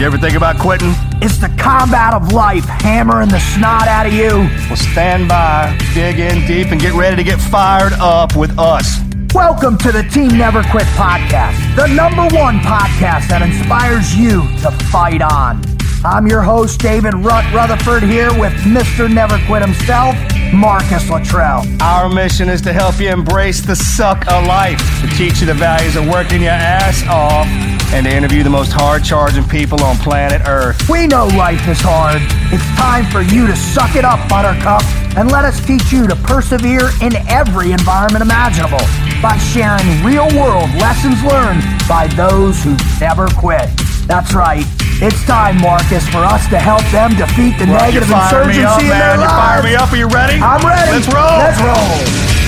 You ever think about quitting? It's the combat of life, hammering the snot out of you. Well, stand by, dig in deep, and get ready to get fired up with us. Welcome to the Team Never Quit podcast, the number one podcast that inspires you to fight on. I'm your host, David Rutt Rutherford, here with Mr. Never Quit himself, Marcus Luttrell. Our mission is to help you embrace the suck of life, to teach you the values of working your ass off, and to interview the most hard charging people on planet Earth. We know life is hard. It's time for you to suck it up, Buttercup, and let us teach you to persevere in every environment imaginable by sharing real world lessons learned by those who never quit. That's right. It's time, Marcus, for us to help them defeat the Well, negative you insurgency up, in their You lives. fire me up. Are you ready? I'm ready. Let's roll. Let's roll.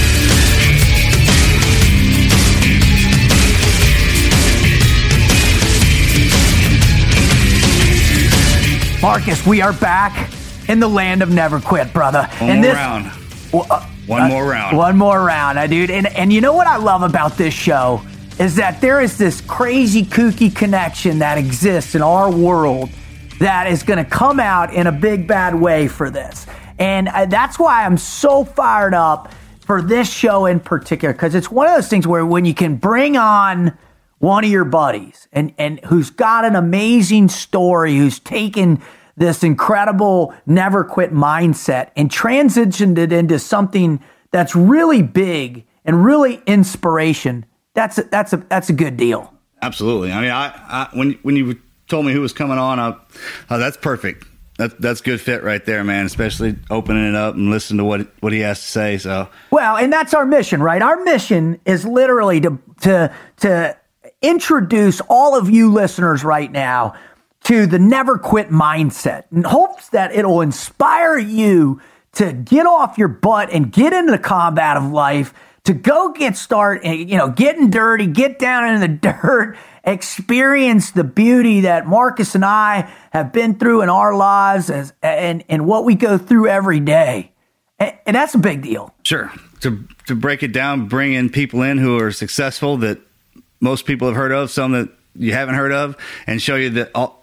Marcus, we are back in the land of never quit, brother. One and more this, round. Well, uh, One uh, more round. One more round, uh, dude. And and you know what I love about this show is that there is this crazy kooky connection that exists in our world that is going to come out in a big bad way for this. And uh, that's why I'm so fired up for this show in particular because it's one of those things where when you can bring on one of your buddies and and who's got an amazing story, who's taken this incredible never quit mindset and transitioned it into something that's really big and really inspiration. That's a, that's a that's a good deal. Absolutely. I mean, I, I when when you told me who was coming on, I, oh, that's perfect. That, that's good fit right there, man. Especially opening it up and listening to what what he has to say. So Well, and that's our mission, right? Our mission is literally to to to introduce all of you listeners right now to the never quit mindset in hopes that it'll inspire you to get off your butt and get into the combat of life, to go get started, eh, you know, getting dirty, get down in the dirt, experience the beauty that Marcus and I have been through in our lives as, and, and what we go through every day. And, and that's a big deal. sure to to break it down, bring in people in who are successful that most people have heard of, some that you haven't heard of, and show you that all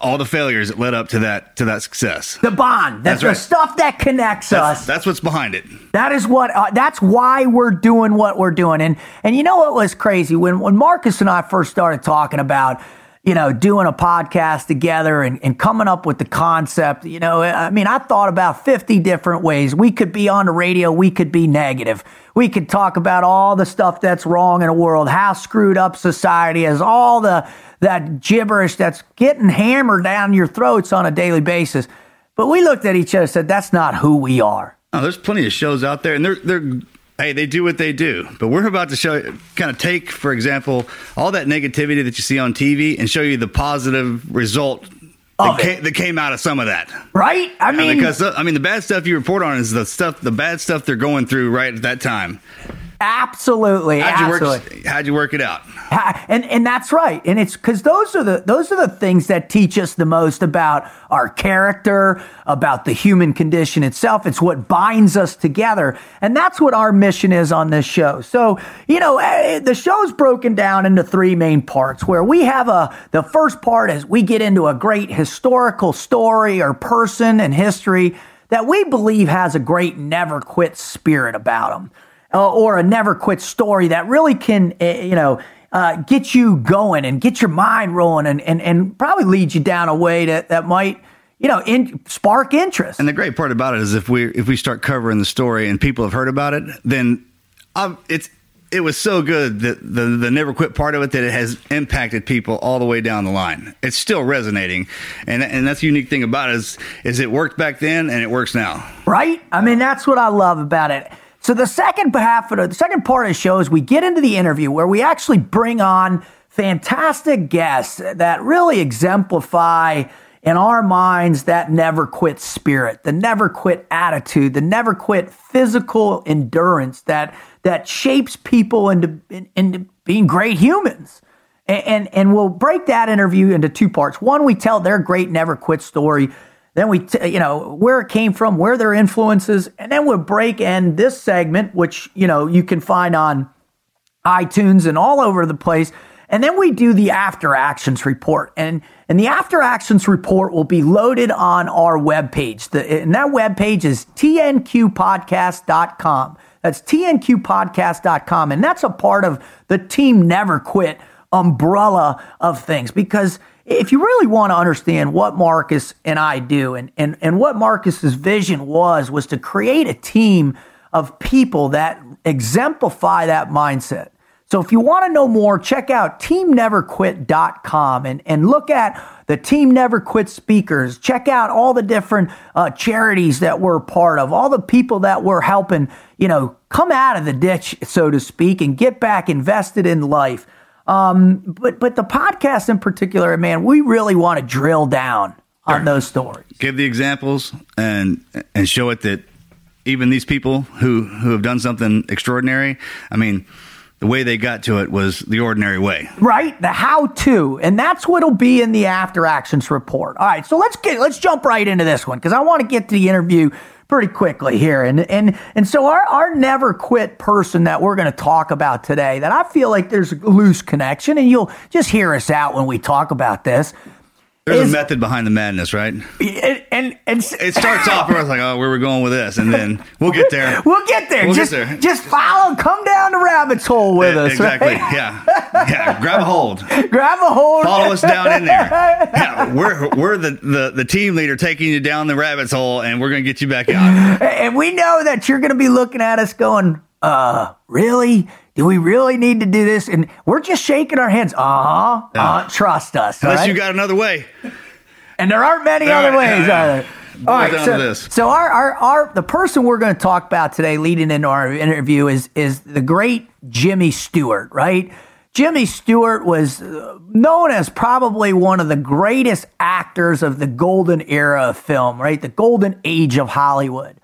all the failures that led up to that to that success. The bond. That's, That's the right. stuff that connects That's, us. that's what's behind it. That is what. Uh, that's why we're doing what we're doing. And and you know what was crazy when when Marcus and I first started talking about you know doing a podcast together and, and coming up with the concept. You know, I mean, I thought about fifty different ways we could be on the radio. We could be negative. We could talk about all the stuff that's wrong in the world, how screwed up society is, all the that gibberish that's getting hammered down your throats on a daily basis. But we looked at each other and said, that's not who we are. Oh, there's plenty of shows out there, and they're they're hey, they do what they do. But we're about to show kind of take, for example, all that negativity that you see on TV and show you the positive result that, came, that came out of some of that. Right? I mean, because uh, I mean, the bad stuff you report on is the stuff, the bad stuff they're going through right at that time. Absolutely, How'd you absolutely. work? How'd you work it out? And and that's right. And it's because those are the those are the things that teach us the most about our character, about the human condition itself. It's what binds us together, and that's what our mission is on this show. So you know, eh, the show's broken down into three main parts. Where we have a the first part is we get into a great historical story or person and history that we believe has a great never quit spirit about them or a never quit story that really can, uh, you know, uh, get you going and get your mind rolling and, and, and probably lead you down a way that, that might, you know, in, spark interest. And the great part about it is if we if we start covering the story and people have heard about it, then i it's it was so good that the the never quit part of it that it has impacted people all the way down the line. It's still resonating, and and that's the unique thing about it is is it worked back then and it works now. right? I mean, that's what I love about it. So the second half of the, the second part of the show is we get into the interview where we actually bring on fantastic guests that really exemplify in our minds that never quit spirit, the never quit attitude, the never quit physical endurance that that shapes people into into being great humans. And, and and we'll break that interview into two parts. One, we tell their great never quit story. Then we, t- you know, where it came from, where their influences, and then we'll break in this segment, which you know you can find on iTunes and all over the place. And then we do the after actions report. And, and the after actions report will be loaded on our webpage. The, and that webpage is tnqpodcast.com. That's tnqpodcast.com. And that's a part of the Team Never Quit umbrella of things because if you really want to understand what Marcus and I do and, and, and what Marcus's vision was, was to create a team of people that exemplify that mindset. So if you want to know more, check out teamneverquit.com and, and look at the Team Never Quit speakers. Check out all the different uh, charities that we're part of, all the people that we're helping, you know, come out of the ditch, so to speak, and get back invested in life. Um, but but the podcast in particular, man, we really want to drill down on sure. those stories. Give the examples and and show it that even these people who who have done something extraordinary. I mean, the way they got to it was the ordinary way. Right? The how to. And that's what'll be in the after actions report. All right, so let's get let's jump right into this one because I want to get to the interview pretty quickly here. And and and so our, our never quit person that we're going to talk about today, that I feel like there's a loose connection, and you'll just hear us out when we talk about this. There's is, a method behind the madness, right? And, and, and it starts off where I was like, oh, where we're going with this, and then we'll get there. We'll get there. We'll just, get there. just follow, come down the rabbit's hole with us. Exactly. Right? Yeah. Yeah. Grab a hold. Grab a hold. Follow us down in there. Yeah. We're we're the, the the team leader taking you down the rabbit's hole, and we're gonna get you back out. And we know that you're gonna be looking at us going, uh, really? do we really need to do this? And we're just shaking our heads. Uh huh. Uh, trust us. Unless right? you got another way. And there aren't many other ways, are there? All right, so, so our, our, our the person we're going to talk about today, leading into our interview, is is the great Jimmy Stewart, right? Jimmy Stewart was uh, known as probably one of the greatest actors of the golden era of film, right? The golden age of Hollywood.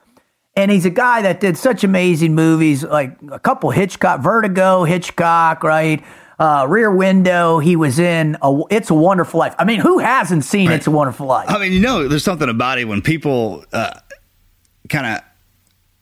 And he's a guy that did such amazing movies, like a couple Hitchcock, Vertigo, Hitchcock, right? Uh, Rear Window. He was in a, It's a Wonderful Life. I mean, who hasn't seen right. It's a Wonderful Life? I mean, you know, there's something about it when people uh, kind of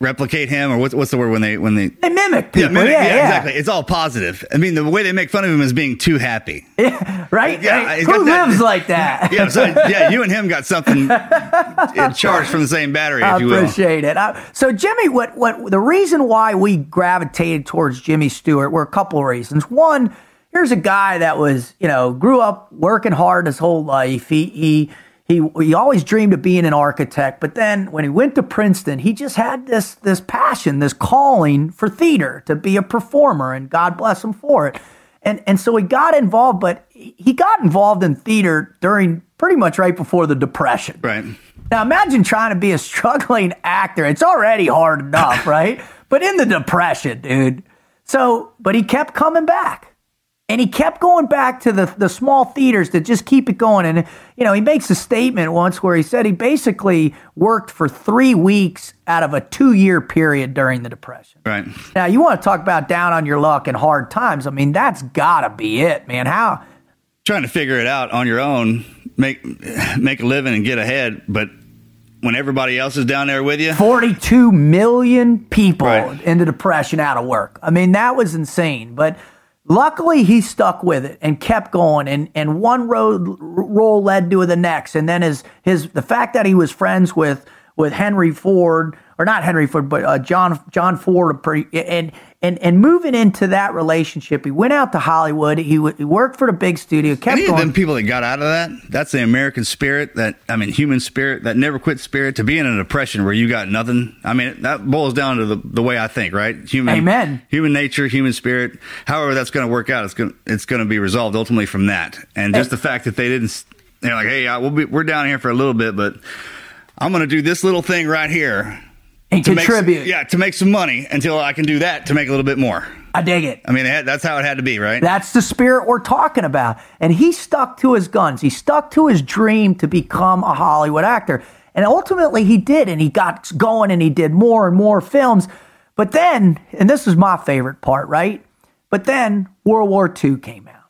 replicate him or what's, what's the word when they when they they mimic people. Yeah, mimic, yeah, yeah, exactly. It's all positive. I mean, the way they make fun of him is being too happy. Yeah, right? Yeah, Who lives like that? yeah, so, yeah. You and him got something in charged from the same battery. I appreciate it. I, so, Jimmy, what what the reason why we gravitated towards Jimmy Stewart were a couple of reasons. One, here's a guy that was you know grew up working hard his whole life. He he he he always dreamed of being an architect, but then when he went to Princeton, he just had this this passion, this calling for theater to be a performer, and God bless him for it. And and so he got involved, but he got involved in theater during pretty much right before the Depression. Right. Now imagine trying to be a struggling actor. It's already hard enough, right? But in the Depression, dude. So, but he kept coming back. And he kept going back to the, the small theaters to just keep it going. And, you know, he makes a statement once where he said he basically worked for three weeks out of a two year period during the Depression. Right. Now, you want to talk about down on your luck and hard times. I mean, that's got to be it, man. How? Trying to figure it out on your own, make, make a living and get ahead. But when everybody else is down there with you 42 million people right. in the depression out of work i mean that was insane but Luckily, he stuck with it and kept going, and, and one road role led to the next. And then his his the fact that he was friends with with Henry Ford, or not Henry Ford, but uh, John John Ford, and and and moving into that relationship, he went out to Hollywood. He, w- he worked for the big studio. Kept Any going. of them people that got out of that, that's the American spirit. That I mean, human spirit, that never quit spirit. To be in a depression where you got nothing. I mean, that boils down to the, the way I think, right? Human, Amen. Human nature, human spirit. However, that's going to work out. It's going it's going to be resolved ultimately from that. And just the fact that they didn't, they're like, hey, we'll be, we're down here for a little bit, but I'm going to do this little thing right here and to contribute. Make, yeah, to make some money until I can do that to make a little bit more. I dig it. I mean, that's how it had to be, right? That's the spirit we're talking about. And he stuck to his guns. He stuck to his dream to become a Hollywood actor. And ultimately he did. And he got going and he did more and more films. But then, and this is my favorite part, right? But then World War II came out.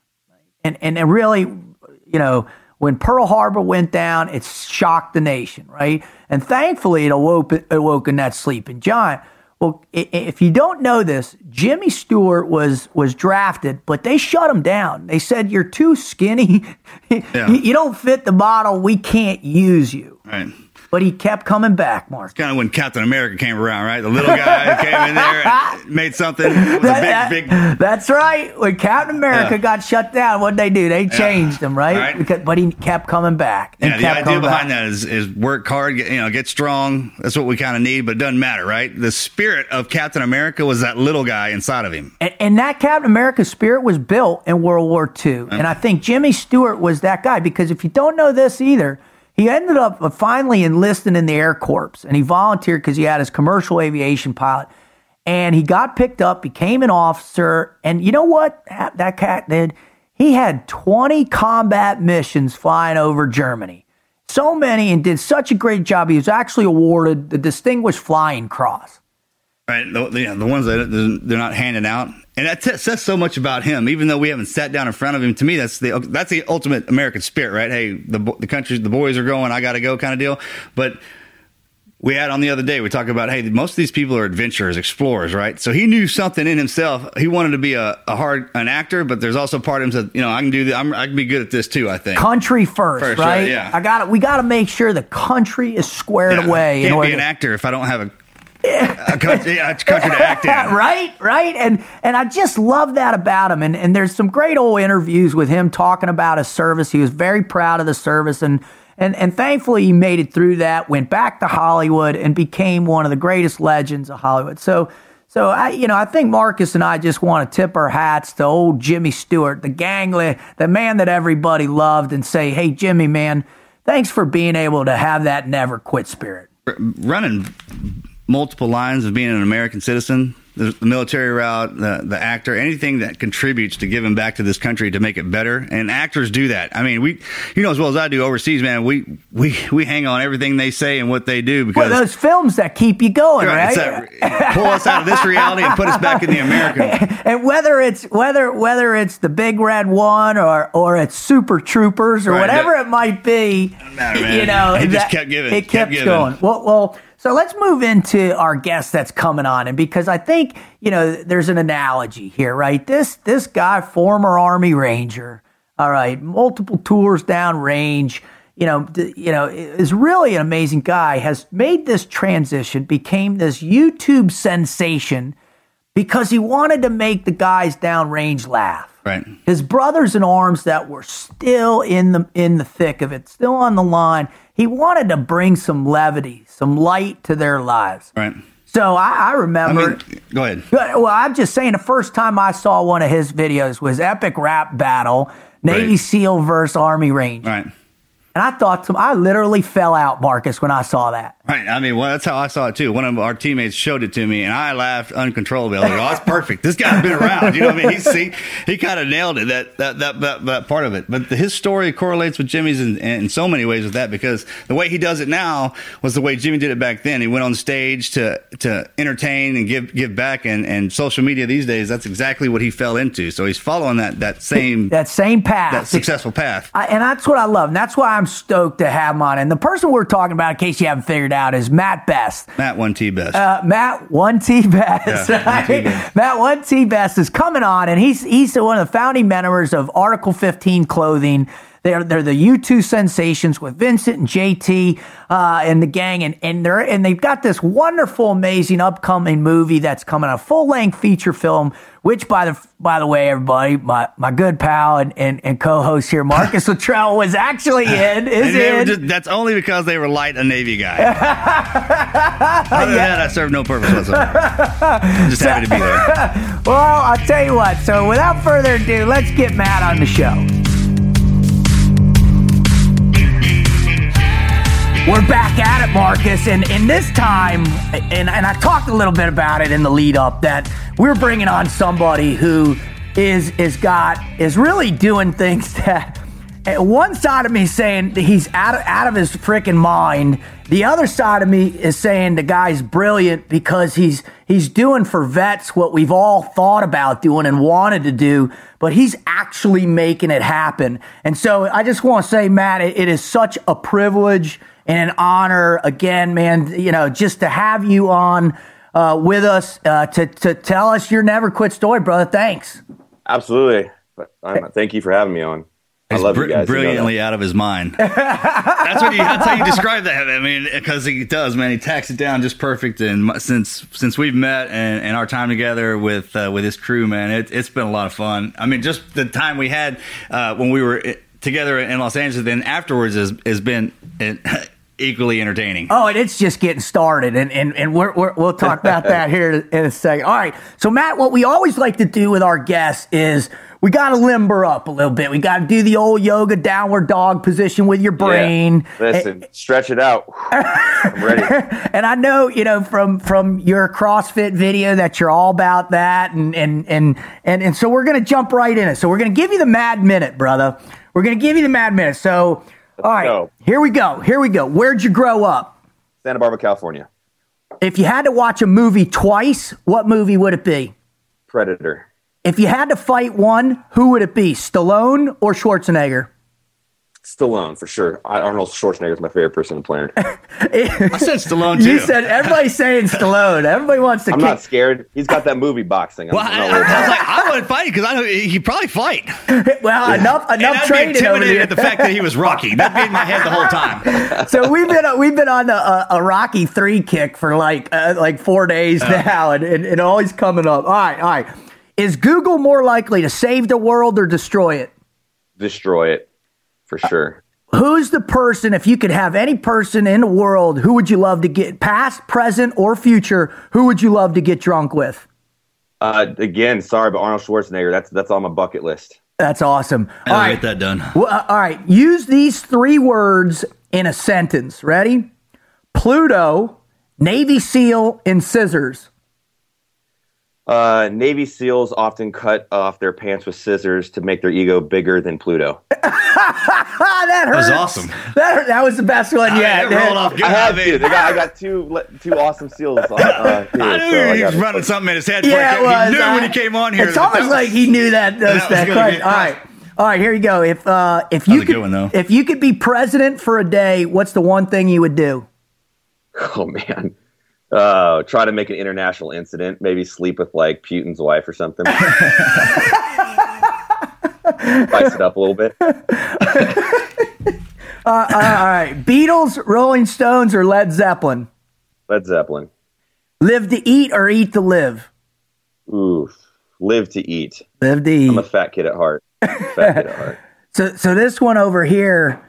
And, and, and really, you know, when Pearl Harbor went down, it shocked the nation, right? And thankfully, it awoke, awoken that sleeping giant. Well, if you don't know this, Jimmy Stewart was was drafted, but they shut him down. They said you're too skinny. Yeah. you don't fit the model. We can't use you. Right but he kept coming back, Mark. Kind of when Captain America came around, right? The little guy came in there and made something. That, big, that, big... That's right. When Captain America yeah. got shut down, what did they do? They changed yeah. him, right? right? Because, but he kept coming back. Yeah, the idea behind back. that is, is work hard, get, you know, get strong. That's what we kind of need, but it doesn't matter, right? The spirit of Captain America was that little guy inside of him. And, and that Captain America spirit was built in World War II. And I think Jimmy Stewart was that guy because if you don't know this either, he ended up finally enlisting in the Air Corps and he volunteered because he had his commercial aviation pilot. And he got picked up, became an officer. And you know what that cat did? He had 20 combat missions flying over Germany. So many and did such a great job. He was actually awarded the Distinguished Flying Cross. Right. The, the, the ones that they're not handing out. And that t- says so much about him, even though we haven't sat down in front of him. To me, that's the that's the ultimate American spirit, right? Hey, the the country, the boys are going, I got to go, kind of deal. But we had on the other day, we talked about, hey, most of these people are adventurers, explorers, right? So he knew something in himself. He wanted to be a, a hard an actor, but there's also part of him that you know I can do. I'm, I can be good at this too. I think country first, first right? right? Yeah, I got it. We got to make sure the country is squared yeah. away. Can't be an actor if I don't have a a country, yeah, country to act in. right, right, and and I just love that about him. And and there's some great old interviews with him talking about his service. He was very proud of the service, and and and thankfully he made it through that. Went back to Hollywood and became one of the greatest legends of Hollywood. So. So I, you know, I think Marcus and I just want to tip our hats to old Jimmy Stewart, the gangly, the man that everybody loved, and say, "Hey, Jimmy, man, thanks for being able to have that never quit spirit." Running multiple lines of being an American citizen, the, the military route, the, the actor, anything that contributes to giving back to this country to make it better. And actors do that. I mean, we, you know, as well as I do overseas, man, we, we, we hang on everything they say and what they do because well, those films that keep you going, right? right? pull us out of this reality and put us back in the American. And whether it's, whether, whether it's the big red one or, or it's super troopers or right, whatever it might be, matter, you know, it just kept giving, it kept, kept going. Well, well, so let's move into our guest that's coming on, and because I think you know there's an analogy here, right? This this guy, former Army Ranger, all right, multiple tours down range, you know, you know, is really an amazing guy. Has made this transition, became this YouTube sensation because he wanted to make the guys downrange laugh. Right. His brothers in arms that were still in the in the thick of it, still on the line. He wanted to bring some levity, some light to their lives. Right. So I, I remember. I mean, go ahead. Well, I'm just saying the first time I saw one of his videos was Epic Rap Battle, Navy right. SEAL versus Army Ranger. Right. And I thought, to, I literally fell out, Marcus, when I saw that. Right. I mean, well, that's how I saw it too. One of our teammates showed it to me, and I laughed uncontrollably. I was like, "Oh, that's perfect. This guy's been around." You know what I mean? He see, he kind of nailed it. That, that that that that part of it. But the, his story correlates with Jimmy's in, in so many ways with that because the way he does it now was the way Jimmy did it back then. He went on stage to to entertain and give give back, and and social media these days that's exactly what he fell into. So he's following that that same that same path, that successful path. I, and that's what I love. And that's why I'm stoked to have him on. And the person we're talking about, in case you haven't figured out, is Mat Best. Mat One T Best. Uh, Mat One T Best. Yeah, right? Mat One T Best is coming on, and he's he's one of the founding members of Article 15 Clothing. They're they're the YouTube sensations with Vincent and JT uh, and the gang, and and they're and they've got this wonderful, amazing upcoming movie that's coming, a full length feature film. Which, by the by the way, everybody, my, my good pal and, and, and co-host here, Marcus Luttrell, was actually in. Is in. Just, that's only because they were light a Navy guy. Other yeah. than that, I serve no purpose whatsoever. I'm just happy to be there. well, I'll tell you what. So, without further ado, let's get Mat on the show. We're back at it, Marcus, and in this time, and, and I talked a little bit about it in the lead up that we're bringing on somebody who is is got is really doing things that eh, one side of me saying he's out of, out of his freaking mind. The other side of me is saying the guy's brilliant because he's he's doing for vets what we've all thought about doing and wanted to do, but he's actually making it happen. And so I just want to say, Mat, it, it is such a privilege and an honor again, man, you know, just to have you on. Uh, with us uh, to to tell us your never quit story, brother. Thanks. Absolutely. I'm, thank you for having me on. I He's love br- you guys. brilliantly out of his mind. that's what you, that's how you describe that. I mean, because he does, man. He tacks it down just perfect. And since since we've met and, and our time together with uh, with his crew, man, it, it's been a lot of fun. I mean, just the time we had uh, when we were together in Los Angeles, then afterwards has has been. equally entertaining. Oh, and it's just getting started, and and and we're, we're, we'll talk about that here in a second. All right, so Mat, what we always like to do with our guests is we got to limber up a little bit. We got to do the old yoga downward dog position with your brain. Yeah. Listen, stretch it out. I'm ready. and I know you know from from your CrossFit video that you're all about that, and and and and and so we're gonna jump right in it. So we're gonna give you the mad minute, brother. We're gonna give you the mad minute. So. Let's all right, go. here we go. Here we go. Where'd you grow up? Santa Barbara, California. If you had to watch a movie twice, what movie would it be? Predator. If you had to fight one, who would it be? Stallone or Schwarzenegger? Stallone for sure. Arnold Schwarzenegger is my favorite person on the planet. I said Stallone too. You said everybody's saying Stallone. Everybody wants to. I'm kick. not scared. He's got that movie boxing. I'm, well, I'm I, I, worried I about was like, I wouldn't fight because I know he'd probably fight. well, enough And enough I'd training intimidated here. at the fact that he was Rocky. That'd be in my head the whole time. so we've been we've been on a, a Rocky three kick for like uh, like four days now, and, and, and always coming up. All right, all right. Is Google more likely to save the world or destroy it? Destroy it for sure. Who's the person, if you could have any person in the world, who would you love to get, past, present, or future, who would you love to get drunk with? Uh, again, sorry, but Arnold Schwarzenegger. That's that's on my bucket list. That's awesome. All I'll right. get that done. Well, uh, all right. Use these three words in a sentence. Ready? Pluto, Navy SEAL, and scissors. Uh, Navy SEAls often cut off their pants with scissors to make their ego bigger than Pluto. That hurt. was awesome. That, hurt. that was the best one yet. it rolled off good. I had I to. Got, I got two two awesome seals. On, uh, here, I knew so I he was got it. running something in his head. Yeah, it was. he, he knew I- when he came on here. It's almost that like he knew that those that was that gonna question. be- All right. All right, here you go. If uh, if you was could, good one, if you could be president for a day, what's the one thing you would do? Oh man. Uh, try to make an international incident. Maybe sleep with like Putin's wife or something. Spice it up a little bit. Uh, all right, Beatles, Rolling Stones, or Led Zeppelin? Led Zeppelin. Live to eat or eat to live? Ooh, live to eat. Live to eat. I'm a fat kid at heart. Fat kid at heart. So, so this one over here,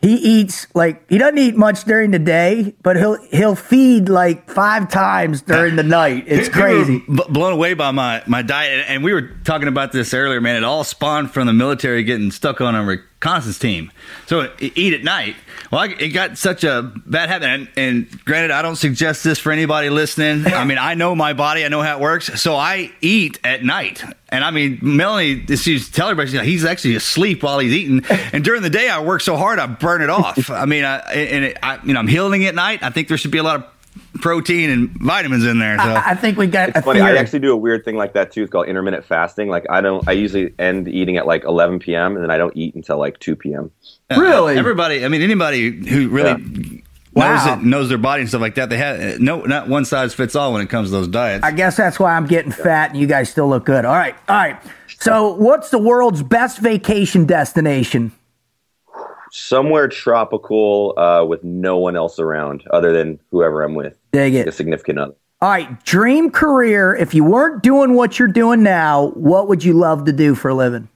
he eats like he doesn't eat much during the day, but he'll he'll feed like five times during the night. It's crazy. b- blown away by my, my diet. And we were talking about this earlier, man. It all spawned from the military getting stuck on a reconnaissance team. So eat at night. Well, I, it got such a bad habit. And, and granted, I don't suggest this for anybody listening. I mean, I know my body, I know how it works. So I eat at night. And I mean, Melanie, she's telling everybody, he's actually asleep while he's eating. And during the day, I work so hard, I burn it off. I mean, I, and it, I, you know, I'm healing at night. I think there should be a lot of protein and vitamins in there. So. I, I think we got a Funny, I actually do a weird thing like that too. It's called intermittent fasting. Like I don't, I usually end eating at like 11 p.m. and then I don't eat until like 2 p.m. Uh, really? Everybody, I mean, anybody who really knows Wow. it, knows their body and stuff like that. They have uh, no, not one size fits all when it comes to those diets. I guess that's why I'm getting fat and you guys still look good. All right. All right. So, what's the world's best vacation destination? Somewhere tropical uh, with no one else around other than whoever I'm with, Dig a significant other. All right. Dream career. If you weren't doing what you're doing now, what would you love to do for a living?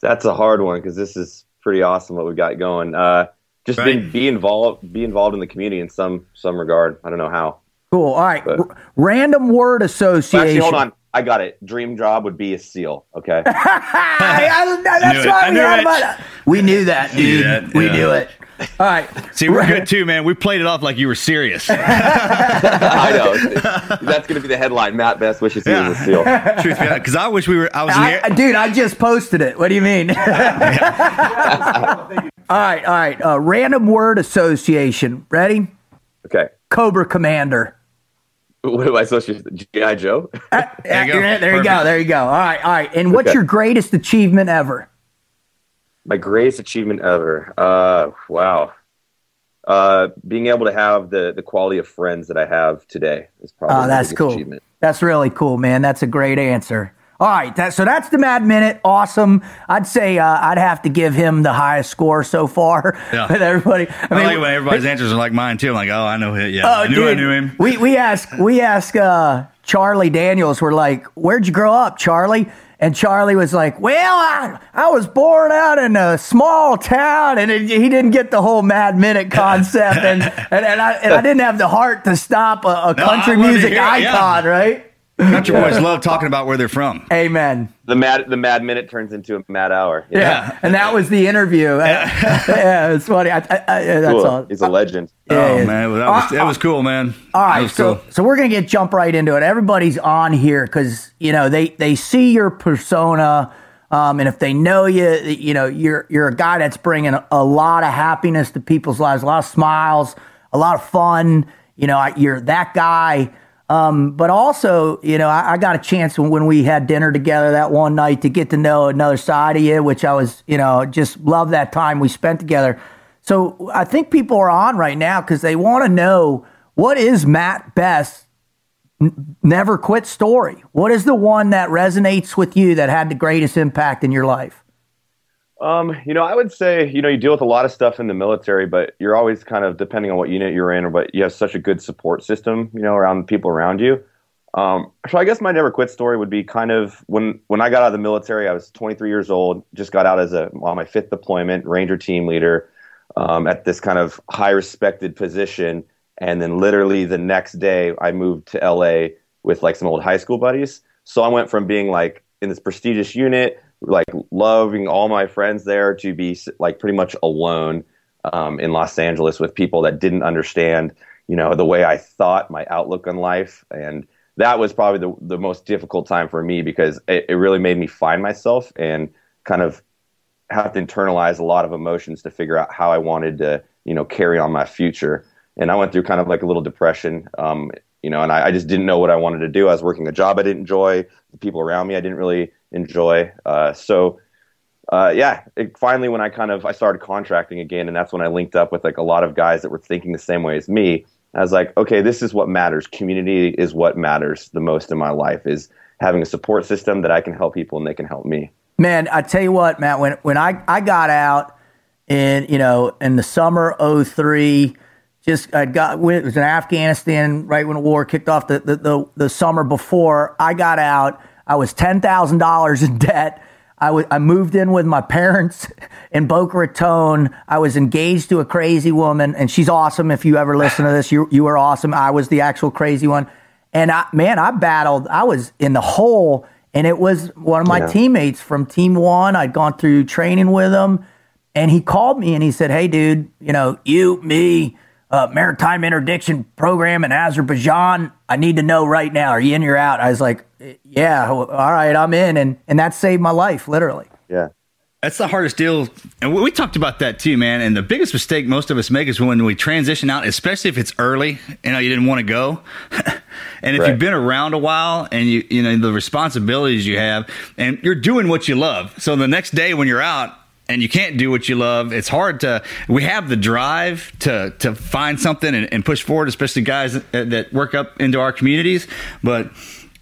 That's a hard one because this is pretty awesome what we've got going. Uh, just Right. be, be involved, be involved in the community in some some regard. I don't know how. Cool. All right. R- random word association. Actually, hold on. I got it. Dream job would be a seal. Okay. I, I, that's knew why we knew had about it. We knew that, dude. that, we yeah. knew it. All right. See, we're good too, man. We played it off like you were serious. I know. That's going to be the headline. Mat Best wishes he was a seal. Truth be because I wish we were. I was in the I, air. I- dude, I just posted it. What do you mean? all right, all right. Uh, random word association. Ready? Okay. Cobra Commander. What am I supposed to? GI Joe. Uh, There you go. There you go. There you go. All right, all right. And what's Okay. your greatest achievement ever? My greatest achievement ever. Uh, wow. uh, being able to have the the quality of friends that I have today is probably Oh, that's cool. achievement. That's really cool, man. That's a great answer. All right, that, so that's the Mad Minute. Awesome. I'd say uh, I'd have to give him the highest score so far. Yeah. with everybody. I I like when everybody's answers are like mine too. I'm like, oh, I know him. Yeah, Oh, I knew dude, I knew him. We we ask we ask uh, Charlie Daniels. We're like, "Where'd you grow up, Charlie?" And Charlie was like, "Well, I, I was born out in a small town, and it, he didn't get the whole Mad Minute concept, and and, and, I, and I didn't have the heart to stop a, a No, country I wanted to music it, yeah. icon, right?" Country boys love talking about where they're from. Amen. The mad the mad minute turns into a mad hour. Yeah, and that was the interview. yeah, it's funny. I, I, I, yeah, that's Cool. all. He's a legend. Yeah, oh yeah. man, well, that was Uh, that was cool, man. All That right, was so cool. so we're gonna get jump right into it. Everybody's on here because you know they they see your persona, um, and if they know you, you know you're you're a guy that's bringing a, a lot of happiness to people's lives, a lot of smiles, a lot of fun. You know, you're that guy. Um, but also, you know, I, I got a chance when, we had dinner together that one night to get to know another side of you, which I was, you know, just love that time we spent together. So I think people are on right now because they want to know what is Mat Best n- never quit story. What is the one that resonates with you that had the greatest impact in your life? Um, you know, I would say, you know, you deal with a lot of stuff in the military, but you're always kind of depending on what unit you're in, but you have such a good support system, you know, around the people around you. Um, so I guess my never quit story would be kind of when when I got out of the military, I was 23 years old, just got out as a on my fifth deployment, Ranger team leader, um, at this kind of high respected position, and then literally the next day I moved to LA with like some old high school buddies. So I went from being like in this prestigious unit, like loving all my friends there, to be like pretty much alone um, in Los Angeles with people that didn't understand, you know, the way I thought, my outlook on life, and that was probably the the most difficult time for me because it, it really made me find myself and kind of have to internalize a lot of emotions to figure out how I wanted to, you know, carry on my future. And I went through kind of like a little depression, um, you know, and I, I just didn't know what I wanted to do. I was working a job I didn't enjoy, the people around me I didn't really enjoy. Uh, so, uh, yeah, it, finally when I kind of I started contracting again, and that's when I linked up with like a lot of guys that were thinking the same way as me. I was like, okay, this is what matters. Community is what matters the most in my life. Is having a support system that I can help people and they can help me. Man, I tell you what, Mat, when when I, I got out in, you know, in the summer 03, just I got it was in Afghanistan right when the war kicked off the the, the, the summer before I got out, I was ten thousand dollars in debt. I wa- I moved in with my parents in Boca Raton. I was engaged to a crazy woman, and she's awesome. If you ever listen to this, you you were awesome. I was the actual crazy one, and I man, I battled. I was in the hole, and it was one of my Yeah. teammates from Team One. I'd gone through training with him, and he called me and he said, "Hey, dude, you know, you, me, uh, maritime interdiction program in Azerbaijan. I need to know right now. Are you in or out?" I was like, "Yeah, all right, I'm in," and and that saved my life, literally. Yeah. That's the hardest deal. And we we talked about that too, man. And the biggest mistake most of us make is when we transition out, especially if it's early, you know, you didn't want to go. and if Right. you've been around a while and you, you know, the responsibilities you have and you're doing what you love. So the next day when you're out, and you can't do what you love. It's hard to. We have the drive to to find something and, and push forward, especially guys that, that work up into our communities. But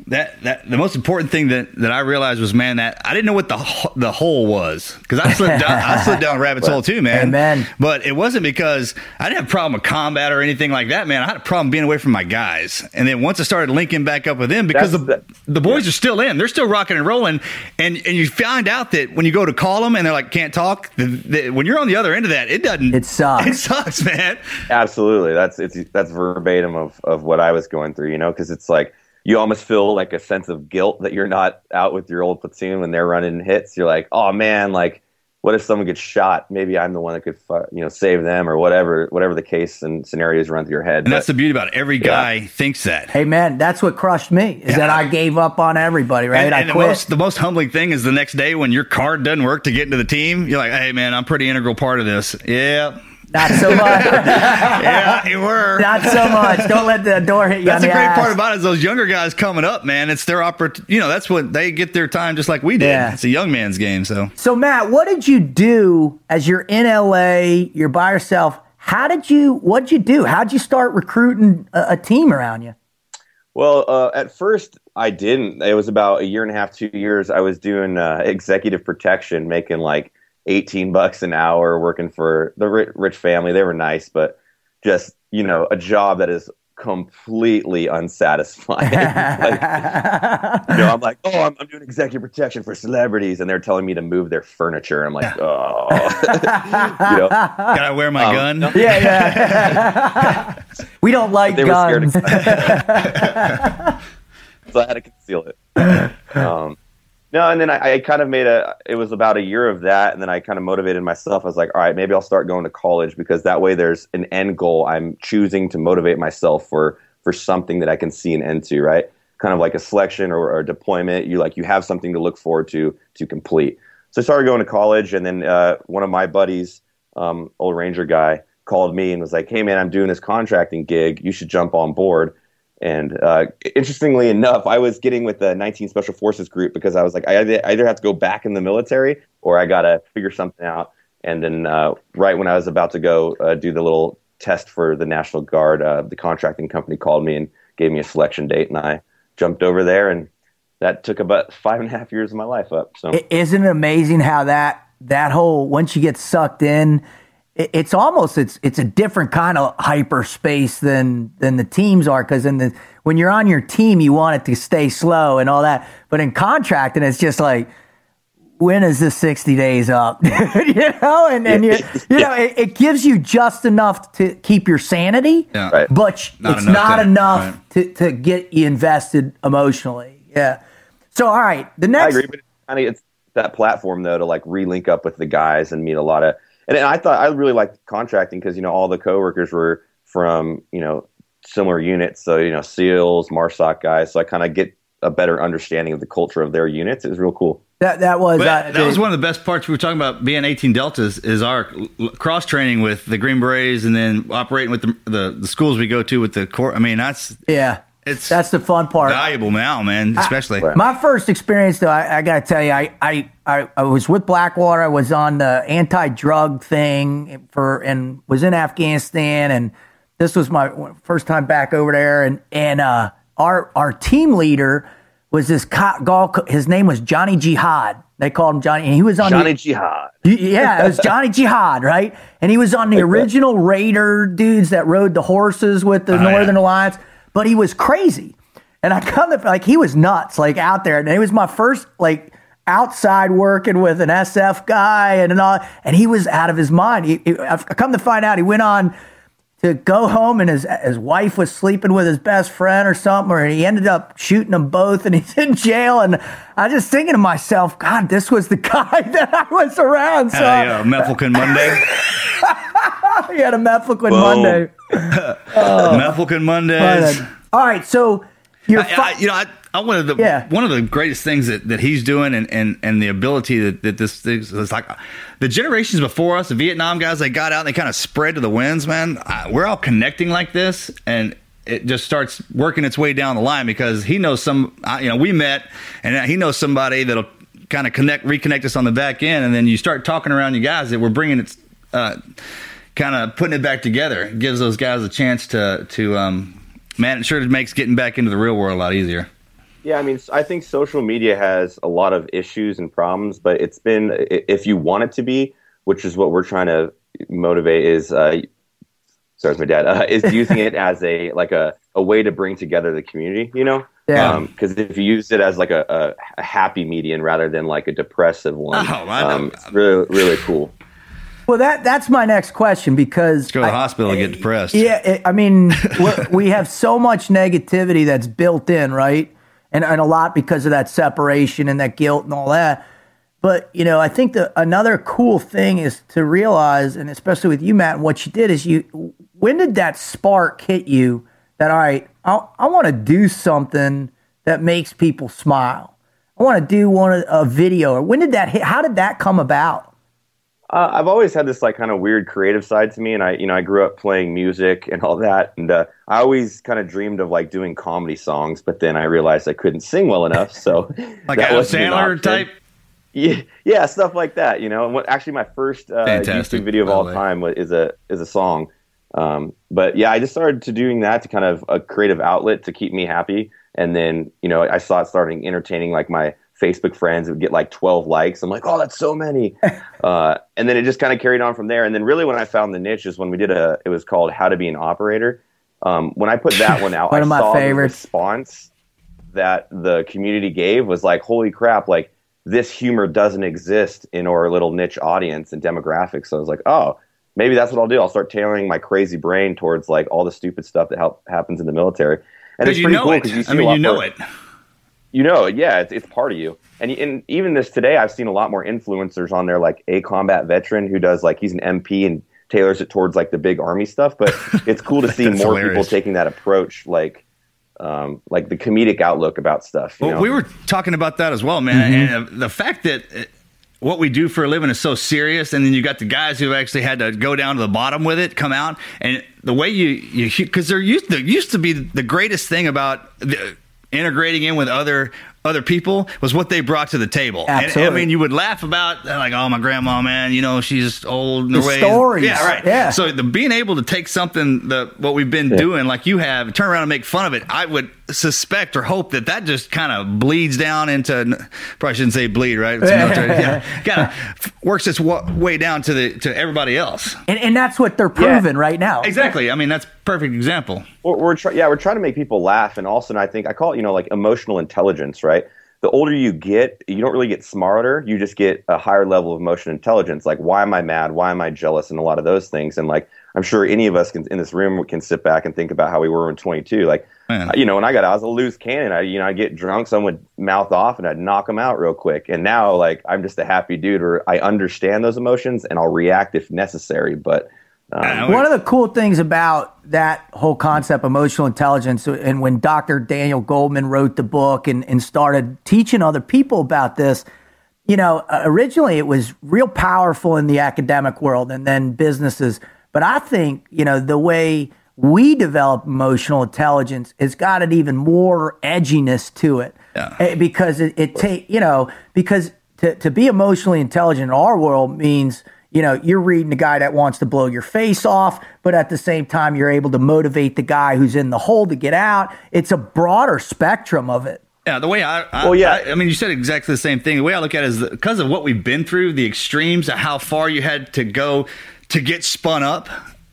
that that the most important thing that, that I realized was, man, that I didn't know what the the hole was because I slipped down I slipped down a rabbit's hole too, man. Amen. But it wasn't because I didn't have a problem with combat or anything like that, man. I had a problem being away from my guys. And then once I started linking back up with them, because the, That's the boys are still in, they're still rocking and rolling, and and you find out that when you go to call them and they're like can't talk, the, the, when you're on the other end of that, it doesn't. It sucks. It sucks, man. Absolutely. That's it's that's verbatim of of what I was going through, you know, because it's like you almost feel like a sense of guilt that you're not out with your old platoon when they're running hits. You're like, oh man, like what if someone gets shot? Maybe I'm the one that could, you know, save them or whatever, whatever the case and scenarios run through your head. And that's the beauty about it. Every guy thinks that. Hey, man, that's what crushed me is that I gave up on everybody. Right, And, I and the quit. most the most humbling thing is the next day when your card doesn't work to get into the team. You're like, hey man, I'm pretty integral part of this. Yeah, Not so much. yeah, you were. Not so much. Don't let the door hit you That's on the the great ass. part about it is those younger guys coming up, man. It's their opportunity. You know, that's what they get their time just like we did. Yeah. It's a young man's game. So So Mat, what did you do as you're in LA? You're by yourself. how did you? What'd you do? How'd you start recruiting a, a team around you? Well, uh, at first I didn't. It was about a year and a half, two years. I was doing uh, executive protection, making like eighteen bucks an hour, working for the rich family. They were nice, but just you know, a job that is completely unsatisfying. like, you know, I'm like, oh, I'm, I'm, doing executive protection for celebrities, and they're telling me to move their furniture. I'm like, oh, you know, gotta wear my um, gun. Yeah, yeah. we don't like they guns. so I had to conceal it. Um, no, and then I, I, kind of made a. It was about a year of that, and then I kind of motivated myself. I was like, all right, maybe I'll start going to college because that way there's an end goal. I'm choosing to motivate myself for for something that I can see an end to, right? Kind of like a selection or, or a deployment. You like you have something to look forward to to complete. So I started going to college, and then uh, one of my buddies, um, old Ranger guy, called me and was like, "Hey man, I'm doing this contracting gig. You should jump on board." And uh, interestingly enough, I was getting with the 19 Special Forces group because I was like, I either have to go back in the military or I got to figure something out. And then uh, right when I was about to go uh, do the little test for the National Guard, uh, the contracting company called me and gave me a selection date, and I jumped over there, and that took about five and a half years of my life up. So isn't it amazing how that that whole once you get sucked in it's almost it's it's a different kind of hyperspace than than the teams are because in the when you're on your team you want it to stay slow and all that but in contracting it's just like when is this 60 days up you know and, and you, you know it, it, gives you just enough to keep your sanity yeah. right. but not it's enough not to, enough right. to, to get you invested emotionally yeah so all right the next I agree but it's that platform though to like relink up with the guys and meet a lot of and I thought I really liked contracting because you know all the coworkers were from you know similar units, so you know SEALs, MARSOC guys. So I kind of get a better understanding of the culture of their units. It was real cool. That that was uh, that was one of the best parts. We were talking about being 18 deltas is our cross training with the Green Berets, and then operating with the, the, the schools we go to with the core. I mean, that's yeah. It's that's the fun part. Valuable now, man. Especially I, my first experience, though. I, I got to tell you, I, I, I I was with Blackwater. I was on the anti-drug thing for, and was in Afghanistan, and this was my first time back over there. And and uh, our our team leader was this golf. His name was Johnny Jihad. They called him Johnny, and he was on Johnny the, Jihad. Yeah, it was Johnny Jihad, right? And he was on the original Raider dudes that rode the horses with the oh, Northern yeah. Alliance but he was crazy. And I come to like he was nuts, like out there. And it was my first like outside working with an SF guy and, and all, and he was out of his mind. He, he, I come to find out he went on to go home and his his wife was sleeping with his best friend or something, or he ended up shooting them both, and he's in jail. And I was just thinking to myself, God, this was the guy that I was around. So uh, Mefloquine Monday. he had a Mefloquine Monday. oh, Mondays. All right, so you're I, I, you know I, I wanted the yeah. one of the greatest things that, that he's doing and, and, and the ability that, that this thing is like the generations before us, the Vietnam guys, they got out and they kind of spread to the winds, man. We're all connecting like this and it just starts working its way down the line because he knows some, you know, we met and he knows somebody that'll kind of connect, reconnect us on the back end. And then you start talking around you guys that we're bringing it, uh, kind of putting it back together. It gives those guys a chance to to um, man. It sure makes getting back into the real world a lot easier. Yeah, I mean, I think social media has a lot of issues and problems, but it's been if you want it to be, which is what we're trying to motivate. Is uh, sorry, it's my dad. Uh, is using it as a like a, a way to bring together the community. You know, yeah. Because um, if you use it as like a, a, a, happy median rather than like a depressive one, oh, um, it's really really cool. Well, that that's my next question because Let's go to the I, hospital and get eh, depressed. Yeah, eh, I mean, we have so much negativity that's built in, right? And and a lot because of that separation and that guilt and all that. But you know, I think the another cool thing is to realize, and especially with you, Mat, what you did is you. When did that spark hit you? That all right, I, I want to do something that makes people smile. I want to do one a video. Or when did that hit? How did that come about? Uh, I've always had this like kind of weird creative side to me, and I, you know, I grew up playing music and all that, and uh, I always kind of dreamed of like doing comedy songs, but then I realized I couldn't sing well enough, so like Adam Sandler type. Yeah, yeah, stuff like that. You know, and what actually my first uh, YouTube video of all time is a is a song. Um, but yeah, I just started to doing that to kind of a creative outlet to keep me happy. And then you know, I saw it starting entertaining like my Facebook friends. It would get like 12 likes. I'm like, oh, that's so many. uh, and then it just kind of carried on from there. And then really, when I found the niche is when we did a. It was called How to Be an Operator. Um, when I put that one out, one I of my saw favorites. the response that the community gave was like, holy crap, like this humor doesn't exist in our little niche audience and demographic. So I was like, oh, maybe that's what I'll do. I'll start tailoring my crazy brain towards like all the stupid stuff that help, happens in the military. And it's pretty cool because you see I mean, you know more, it. You know. Yeah, it's, it's part of you. And, and even this today, I've seen a lot more influencers on there, like a combat veteran who does like he's an MP and tailors it towards like the big army stuff. But it's cool to see more hilarious. people taking that approach, like um, like the comedic outlook about stuff. well, know? we were talking about that as well, man. Mm-hmm. And uh, the fact that uh, what we do for a living is so serious, and then you got the guys who actually had to go down to the bottom with it, come out, and the way you you because there used there used to be the greatest thing about the, integrating in with other other people was what they brought to the table. Absolutely. And, I mean, you would laugh about uh, like, oh, my grandma, man, you know, she's old in the, the ways. Stories. Yeah, right. Yeah. So the being able to take something that what we've been yeah. doing, like you have, turn around and make fun of it, I would suspect or hope that that just kind of bleeds down into. Probably shouldn't say bleed, right? It's military. yeah, kind of works its way down to the to everybody else. And, and that's what they're proving yeah. right now. Exactly. I mean, that's perfect example. We're, we're try- yeah, we're trying to make people laugh, and also, and I think I call it, you know, like emotional intelligence, right? the older you get, you don't really get smarter. You just get a higher level of emotional intelligence. Like, why am I mad? Why am I jealous? And a lot of those things. And like, I'm sure any of us can, in this room can sit back and think about how we were in 22. Like, Man. you know, when I got out, I was a loose cannon. I, you know, I get drunk, someone would mouth off, and I'd knock them out real quick. And now, like, I'm just a happy dude, or I understand those emotions and I'll react if necessary. But um, One of the cool things about that whole concept, emotional intelligence, and when Dr. Daniel Goleman wrote the book and, and started teaching other people about this, you know, uh, originally it was real powerful in the academic world and then businesses. But I think, you know, the way we develop emotional intelligence has got an even more edginess to it. Yeah. Eh, because it, it take, you know, because to, to be emotionally intelligent in our world means – you know, you're reading a guy that wants to blow your face off, but at the same time, you're able to motivate the guy who's in the hole to get out. It's a broader spectrum of it. Yeah, the way I, I well, yeah, I, I, mean, you said exactly the same thing. The way I look at it is because of what we've been through, the extremes of how far you had to go to get spun up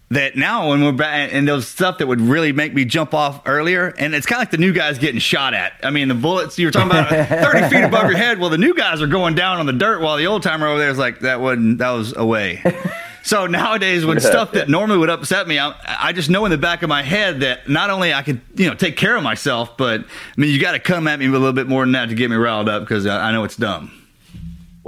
that now when we're back and those stuff that would really make me jump off earlier and it's kind of like the new guys getting shot at. I mean the bullets you were talking about uh, 30 feet above your head. Well the new guys are going down on the dirt while the old timer over there is like that wasn't that was away so nowadays when stuff that normally would upset me I, I, just know in the back of my head that not only i could you know take care of myself but i mean you got to come at me with a little bit more than that to get me riled up because I, I know it's dumb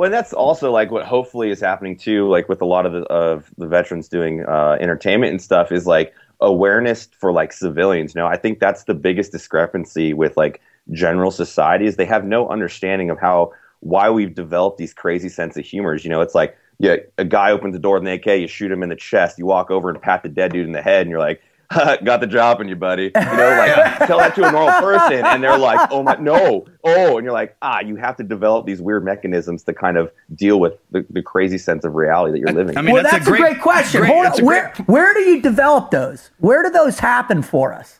well, and that's also like what hopefully is happening too, like with a lot of the, of the veterans doing uh, entertainment and stuff, is like awareness for like civilians. You know, I think that's the biggest discrepancy with like general society is they have no understanding of how why we've developed these crazy sense of humors. You know, it's like yeah, a guy opens the door with an AK, you shoot him in the chest, you walk over and pat the dead dude in the head, and you're like, got the job on you, buddy. You know, like tell that to a normal person, and they're like, oh my, no, oh, and you're like, ah, you have to develop these weird mechanisms to kind of deal with the, the crazy sense of reality that you're living. I mean, well, that's, that's a, great, a great question. Great, Hold on, where great... where do you develop those? Where do those happen for us?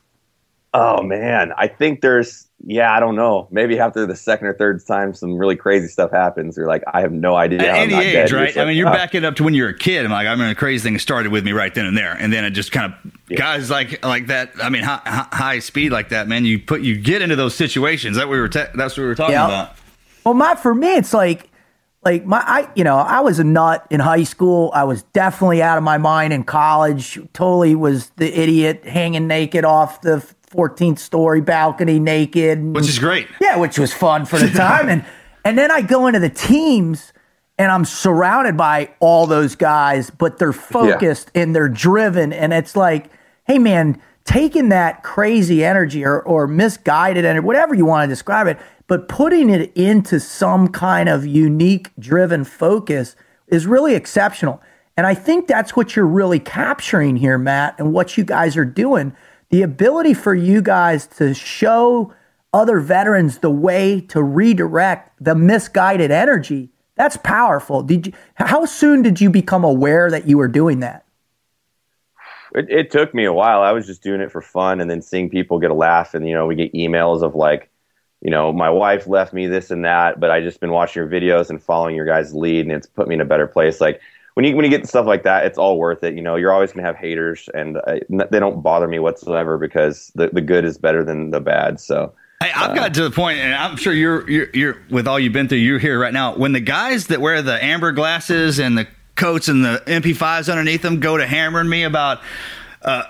Oh man, I think there's yeah, I don't know. Maybe after the second or third time, some really crazy stuff happens. You're like, I have no idea. At any age, dead. right? Like, I mean, you're oh. backing up to when you're a kid. I'm like, I mean, a crazy thing started with me right then and there, and then it just kind of yeah. guys like like that. I mean, high, high, speed like that, man. You put you get into those situations. That we were te- that's what we were talking yep. about. Well, my for me, it's like like my I you know I was a nut in high school. I was definitely out of my mind in college. Totally was the idiot hanging naked off the 14th story balcony naked. Which is great. Yeah, which was fun for the time. and and then I go into the teams and I'm surrounded by all those guys, but they're focused yeah. and they're driven. And it's like, hey man, taking that crazy energy or, or misguided energy, whatever you want to describe it, but putting it into some kind of unique driven focus is really exceptional. And I think that's what you're really capturing here, Mat, and what you guys are doing the ability for you guys to show other veterans the way to redirect the misguided energy that's powerful. Did you? How soon did you become aware that you were doing that? It, it took me a while. I was just doing it for fun, and then seeing people get a laugh, and you know, we get emails of like, you know, my wife left me this and that, but I just been watching your videos and following your guys' lead, and it's put me in a better place. Like when you when you get stuff like that, it's all worth it. You know, you're always gonna have haters, and uh, they don't bother me whatsoever because the the good is better than the bad. So. Hey, I've got to the point, and I'm sure you're, you're you're with all you've been through. You're here right now. When the guys that wear the amber glasses and the coats and the MP5s underneath them go to hammering me about uh,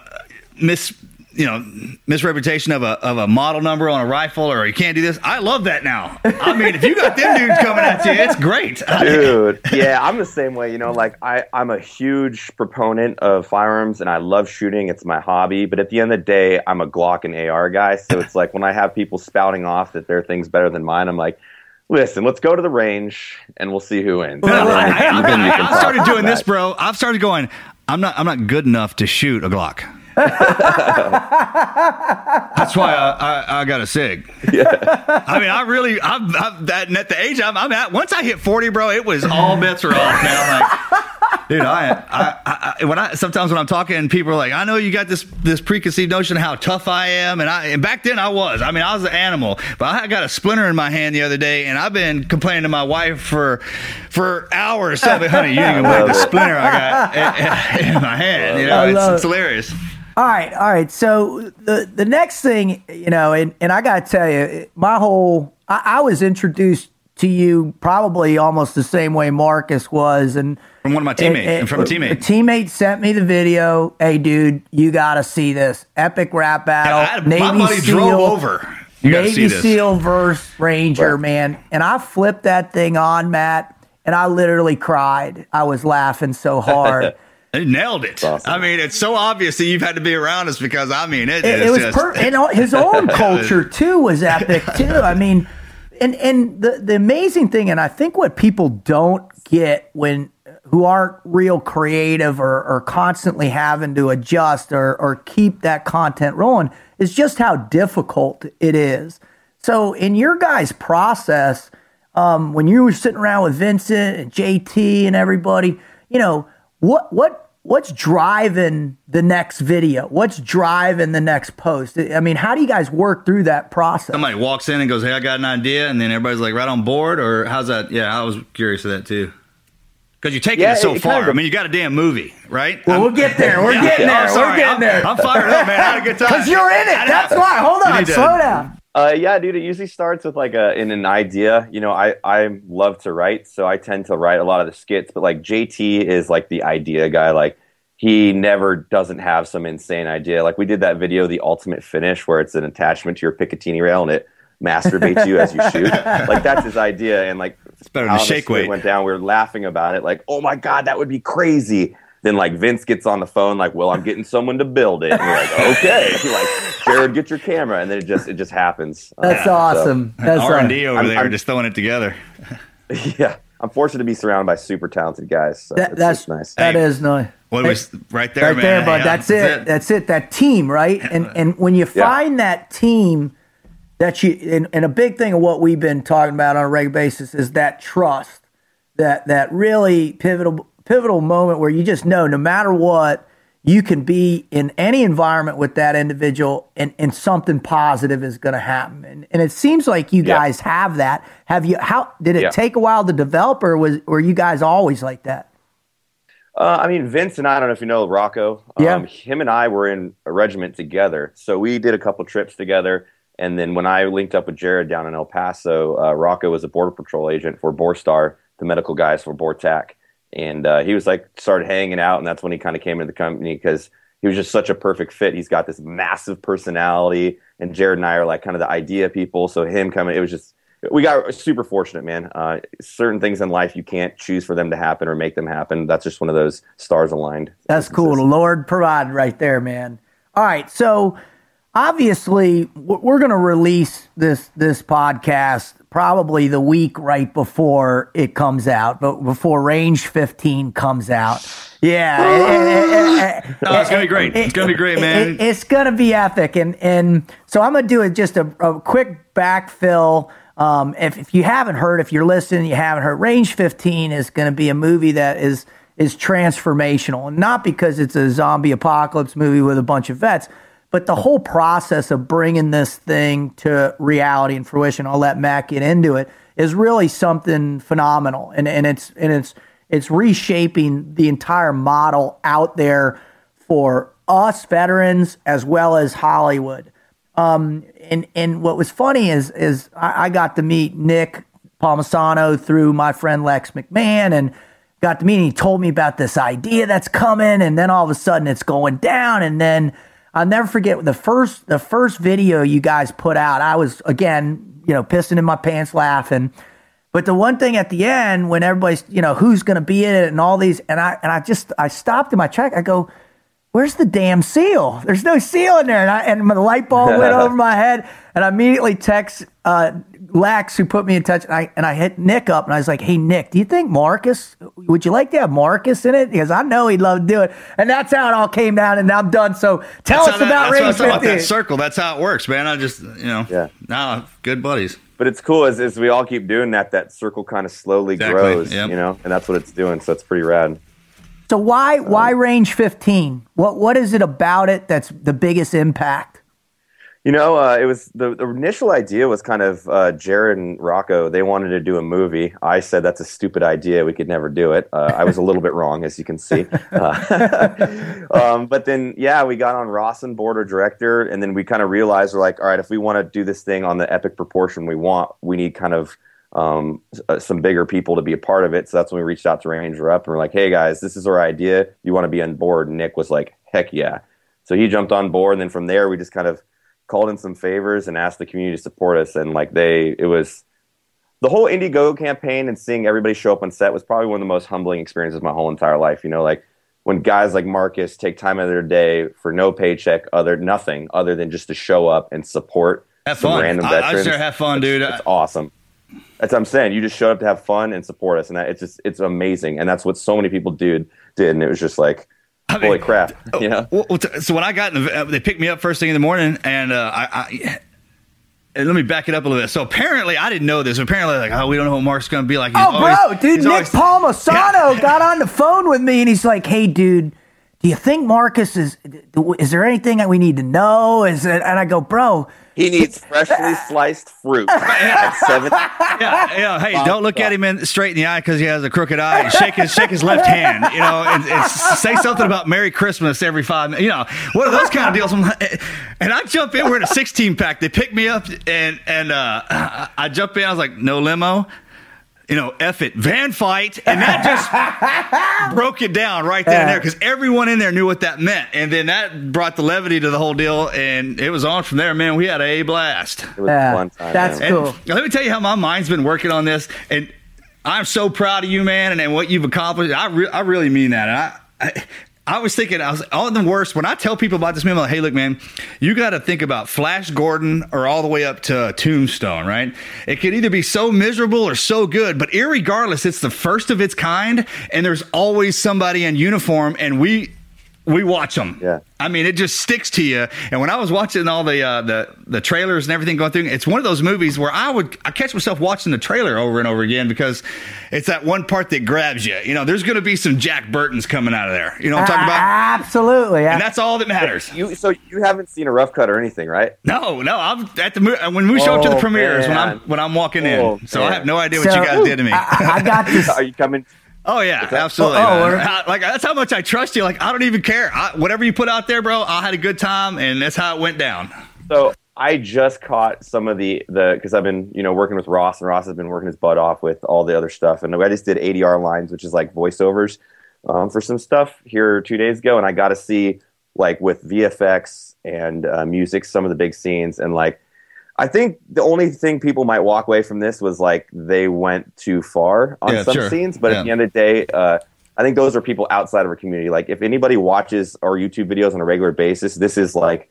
mis you know misreputation of a of a model number on a rifle or you can't do this. I love that now. I mean, if you got them dudes coming at you, it's great, dude. Yeah, I'm the same way. You know, like I I'm a huge proponent of firearms and I love shooting. It's my hobby. But at the end of the day, I'm a Glock and AR guy. So it's like when I have people spouting off that their thing's better than mine, I'm like. Listen, let's go to the range and we'll see who wins. Well, I, I, I, I started doing this, bro. I've started going. I'm not. I'm not good enough to shoot a Glock. That's why I, I, I, got a sig. Yeah. I mean, I really, I'm, I'm that at the age I'm, I'm, at. Once I hit 40, bro, it was all bets are off, man. I'm like, dude, I, I, I, when I sometimes when I'm talking, people are like, I know you got this this preconceived notion of how tough I am, and I and back then I was. I mean, I was an animal, but I got a splinter in my hand the other day, and I've been complaining to my wife for for hours. Me, honey, you ain't gonna believe the splinter I got in, in my hand. You know, it's, it's hilarious. All right, all right. So the the next thing, you know, and, and I got to tell you, my whole I, I, was introduced to you probably almost the same way Marcus was, and from one of my teammates, and, and from a teammate. A teammate sent me the video. Hey, dude, you got to see this epic rap battle. Yeah, Navy my buddy Seal, drove over. You Navy SEAL versus Ranger, man, and I flipped that thing on, Mat, and I literally cried. I was laughing so hard. He nailed it. Awesome. I mean, it's so obvious that you've had to be around us because I mean, it, it, it was just, per- and his own culture too was epic too. I mean, and and the the amazing thing, and I think what people don't get when who aren't real creative or, or constantly having to adjust or or keep that content rolling is just how difficult it is. So in your guys' process, um, when you were sitting around with Vincent and JT and everybody, you know what what what's driving the next video? What's driving the next post? I mean, how do you guys work through that process? Somebody walks in and goes, "Hey, I got an idea," and then everybody's like right on board, or how's that? Yeah, I was curious of that too. Because you're taking yeah, it so it far. Of, I mean, you got a damn movie, right? Well, I'm, we'll get there. We're yeah, getting there. We're getting I'm, there. I'm fired up, man. I had a good time. Because you're in it. That's why. Hold on. Slow down. Uh, yeah, dude. It usually starts with like a in an idea. You know, I I love to write, so I tend to write a lot of the skits. But like JT is like the idea guy. Like he never doesn't have some insane idea. Like we did that video, the ultimate finish, where it's an attachment to your Picatinny rail and it masturbates you as you shoot. Like that's his idea. And like it's better than shake weight. Went down. We were laughing about it. Like, oh my god, that would be crazy. Then like Vince gets on the phone, like, well, I'm getting someone to build it. And you're like, okay. like, Jared, get your camera, and then it just it just happens. That's uh, awesome. So, That's R and D over I'm, there, I'm, just throwing it together. yeah, I'm fortunate to be surrounded by super talented guys. So that, it's, that's it's nice. That hey, is nice. What was right there, right man. there, bud. Yeah, that's, that's, it. That's it. That team, right? And and when you find yeah. that team that you and, and a big thing of what we've been talking about on a regular basis is that trust, that that really pivotal pivotal moment where you just know no matter what, you can be in any environment with that individual and, and something positive is going to happen. And, and it seems like you guys have that. Have you, how, did it take a while to develop or was, were you guys always like that? Uh, I mean, Vince and I, I don't know if you know Rocco. Yeah. Um, him and I were in a regiment together. So we did a couple trips together. And then when I linked up with Jared down in El Paso, uh, Rocco was a Border Patrol agent for Borstar, the medical guys for BORTAC and uh, he was like started hanging out, and that's when he kind of came into the company because he was just such a perfect fit. He's got this massive personality, and Jared and I are like kind of the idea people. So him coming, it was just we got super fortunate, man. Uh, certain things in life you can't choose for them to happen or make them happen. That's just one of those stars aligned. That's cool. The Lord provided right there, man. All right, so obviously we're going to release this this podcast probably the week right before it comes out, but before Range 15 comes out. Yeah, eh, eh, eh, no, it's gonna be great. It's gonna be great, man. It's gonna be epic, and and so I'm gonna do it just a, a quick backfill Um, if, if you haven't heard, if you're listening, you haven't heard, Range 15 is going to be a movie that is is transformational, and not because it's a zombie apocalypse movie with a bunch of vets, but the whole process of bringing this thing to reality and fruition. I'll let Mat get into it. Is really something phenomenal, and and it's and it's it's reshaping the entire model out there for us veterans as well as Hollywood. Um, and and what was funny is is I, I got to meet Nick Palmisano through my friend Lex McMahon and got to meet him. He told me about this idea that's coming, and then all of a sudden it's going down. And then I'll never forget the first the first video you guys put out. I was again, you know, pissing in my pants laughing. But the one thing at the end, when everybody's, you know, who's going to be in it and all these, and I and I just I stopped in my track. I go, where's the damn seal? There's no seal in there. And, I, and the light bulb went over my head. And I immediately text uh, Lex, who put me in touch. And I, and I hit Nick up and I was like, hey, Nick, do you think Marcus, would you like to have Marcus in it? Because I know he'd love to do it. And that's how it all came down. And I'm done. So tell That's us about that, Range that's 15. about that circle. That's how it works, man. I just, you know, Yeah. now good buddies. But it's cool as, as we all keep doing that, that circle kind of slowly Exactly, grows, yep. you know, and that's what it's doing. So it's pretty rad. So why why range 15? What what is it about it that's the biggest impact? You know, uh, it was the, the initial idea was kind of uh, Jared and Rocco. They wanted to do a movie. I said that's a stupid idea. We could never do it. Uh, I was a little bit wrong, as you can see. Uh, um, but then, yeah, we got on Ross and board or director, and then we kind of realized we're like, all right, if we want to do this thing on the epic proportion we want, we need kind of um, uh, some bigger people to be a part of it. So that's when we reached out to Ranger Up and we're like, hey guys, this is our idea. You want to be on board? And Nick was like, heck yeah. So he jumped on board, and then from there, we just kind of called in some favors and asked the community to support us. And like they, it was the whole Indiegogo campaign and seeing everybody show up on set was probably one of the most humbling experiences of my whole entire life. You know, like when guys like Marcus take time out of their day for no paycheck, other nothing other than just to show up and support Have some fun. random I- I veterans. sure have fun, dude. It's, it's awesome. That's what I'm saying. You just showed up to have fun and support us, and that, it's just it's amazing. And that's what so many people did did, and it was just like, I mean, holy crap, you know. Well, well, so when I got in the, uh, they picked me up first thing in the morning, and uh, I, I and let me back it up a little bit. So apparently, I didn't know this. Apparently, like, oh, we don't know what Mark's going to be like. He's Oh, bro, dude, Nick always- Palmisano Yeah. got on the phone with me and he's like, "Hey, dude, do you think Marcus is? Is there anything that we need to know?" Is it? And I go, "Bro, He needs freshly sliced fruit at. Yeah, yeah. Hey, don't look at him in, straight in the eye because he has a crooked eye. Shake his shake his left hand. You know, and, and say something about Merry Christmas every five. minutes. You know, one of those kind of deals. I'm like- And I jump in. We're in a 16 pack. They pick me up, and and uh, I I jump in. I was like, no limo. You know, F it, van fight, and that just broke it down right then and there because everyone in there knew what that meant, and then that brought the levity to the whole deal, and it was on from there. Man, we had a blast. It was Yeah, a fun time. that's man. cool. And let me tell you how my mind's been working on this, and I'm so proud of you, man, and, and what you've accomplished. I, re- I really mean that. And I, I, I was thinking, I was all the worst when I tell people about this movie. Like, hey, look, man, you got to think about Flash Gordon or all the way up to Tombstone, right? It could either be so miserable or so good, but irregardless, it's the first of its kind, and there's always somebody in uniform, and we. We watch them. Yeah. I mean, it just sticks to you. And when I was watching all the uh, the the trailers and everything going through, it's one of those movies where I would I catch myself watching the trailer over and over again because it's that one part that grabs you. You know, there's going to be some Jack Burtons coming out of there. You know what I'm talking about? absolutely." And that's all that matters. You so you haven't seen a rough cut or anything, right? No, no, I'm at the when we show up to the Oh, premieres when I'm when I'm walking Oh, in. So I have no idea what So, you guys did to me. I, I got this. Are you coming? Oh yeah, that- absolutely. Oh, like that's how much I trust you. Like I don't even care. I, whatever you put out there, bro. I had a good time, and that's how it went down. So I just caught some of the the because I've been you know working with Ross and Ross has been working his butt off with all the other stuff and I just did ADR lines which is like voiceovers um, for some stuff here two days ago and I got to see like with VFX and uh, music some of the big scenes and like I think the only thing people might walk away from this was like they went too far on Yeah, some sure. scenes but Yeah. at the end of the day. Uh, I think those are people outside of our community. Like, if anybody watches our YouTube videos on a regular basis, this is like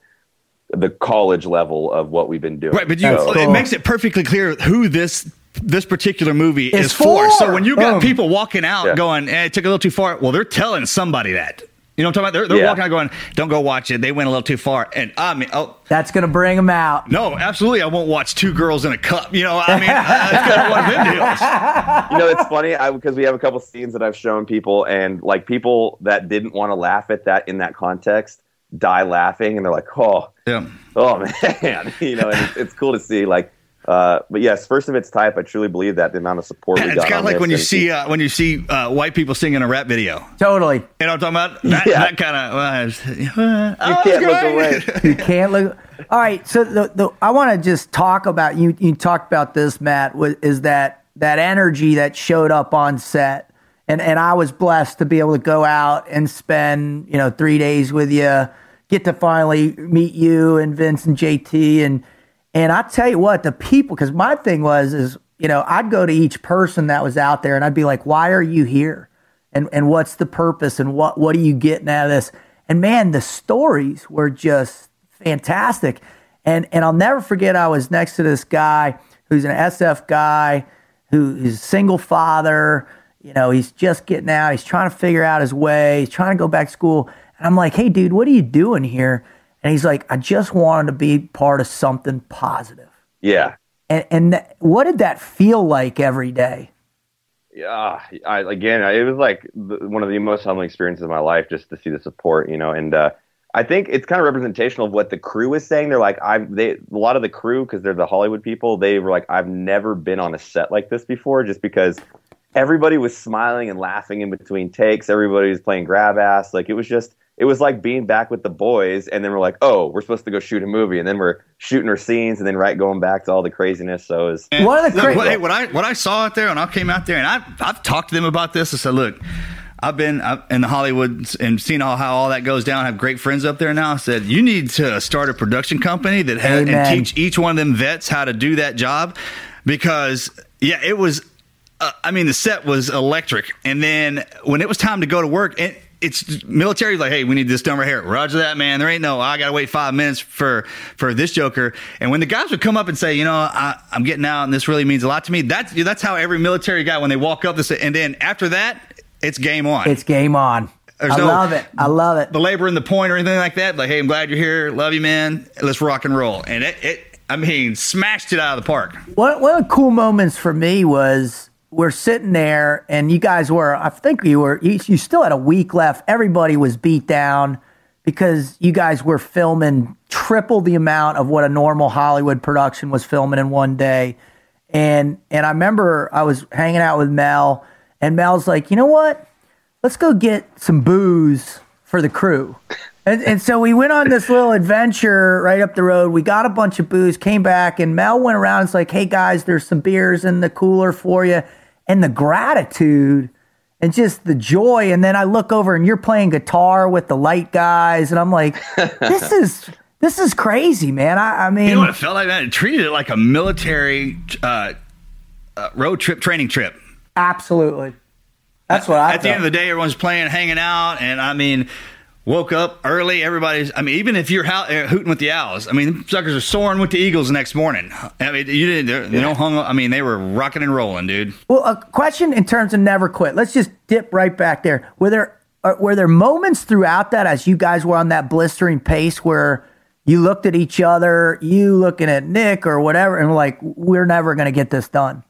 the college level of what we've been doing. Right, but you, So- it makes it perfectly clear who this this particular movie It's is for. for. So when you got Boom. people walking out Yeah. going, eh, "It took a little too far," well, they're telling somebody that. You know what I'm talking about? They're, they're Yeah. walking out going, "Don't go watch it. They went a little too far." And I mean, oh That's going to bring them out. no, absolutely, I won't watch two girls in a cup. You know, I mean, that's kind of one of them deals. you know, it's funny because we have a couple scenes that I've shown people, and like people that didn't want to laugh at that in that context die laughing, and they're like, "Oh, Yeah. oh man," you know, and it's, it's cool to see. Like, uh, but yes, first of its type. I truly believe that the amount of support we It's got. kind of like when you see uh, when you see uh, white people singing a rap video. Totally. You know what I'm talking about? That, Yeah. that kind of. Uh, it's- you oh, can't look away. You can't look. All right. So the, the I want to just talk about you. You talked about this, Mat. Was, is that that energy that showed up on set? And and I was blessed to be able to go out and spend you know three days with you, get to finally meet you and Vince and JT and and I tell you what, the people. Because my thing was is you know I'd go to each person that was out there and I'd be like, why are you here? And and what's the purpose? And what what are you getting out of this? And man, the stories were just fantastic. And and I'll never forget I was next to this guy who's an SF guy who is a single father. You know, he's just getting out. He's trying to figure out his way. He's trying to go back to school. And I'm like, hey, dude, what are you doing here? And he's like, I just wanted to be part of something positive. Yeah, And, and th- what did that feel like every day? yeah. I, again, it was like the, one of the most humbling experiences of my life, just to see the support. You know, and uh, I think it's kind of representational of what the crew is saying. They're like, I've they a lot of the crew because they're the Hollywood people. They were like, I've never been on a set like this before, just because everybody was smiling and laughing in between takes. Everybody was playing grab ass. Like it was just, it was like being back with the boys. And then we're like, oh, we're supposed to go shoot a movie, and then we're shooting our scenes, and then right going back to all the craziness. So it was, One of the Look, cra- what, hey, what I what I saw out there, and I came out there, and I I've talked to them about this. I said, look. I've been uh, in the Hollywood and seen all how all that goes down. I have great friends up there now. I said you need to start a production company that has, and teach each one of them vets how to do that job, because yeah, it was. Uh, I mean, the set was electric, and then when it was time to go to work, and it's military like, hey, we need this done right here. Roger that, man. There ain't no, I gotta wait five minutes for for this Joker. And when the guys would come up and say, you know, I, I'm getting out, and this really means a lot to me. That's that's how every military guy when they walk up, this, and then after that, it's game on. It's game on. There's I no- love it. I love it. belaboring the point or anything like that. Like, hey, I'm glad you're here. Love you, man. Let's rock and roll. And it, it I mean, smashed it out of the park. One, one of the cool moments for me was we're sitting there and you guys were, I think you were, you, you still had a week left. Everybody was beat down because you guys were filming triple the amount of what a normal Hollywood production was filming in one day. And, and I remember I was hanging out with Mel and Mel's like, you know what? Let's go get some booze for the crew. And, and so we went on this little adventure right up the road. We got a bunch of booze, came back, and Mel went around. It's like, hey guys, there's some beers in the cooler for you. And the gratitude and just the joy. And then I look over and you're playing guitar with the light guys. And I'm like, this is. This is crazy, man. I, I mean, You know what it felt like? That it treated it like a military uh, uh, road trip, training trip. absolutely. That's what I At the end of the day, everyone's playing, hanging out, and I mean, woke up early. Everybody's. I mean, even if you're hou- uh, hooting with the owls, I mean, suckers are soaring with the eagles the next morning. I mean, you didn't. they're- don't hung. up- I mean, they were rocking and rolling, dude. Well, a question in terms of never quit. Let's just dip right back there. Were there uh, were there moments throughout that as you guys were on that blistering pace where you looked at each other, you looking at Nick or whatever, and were like, we're never going to get this done.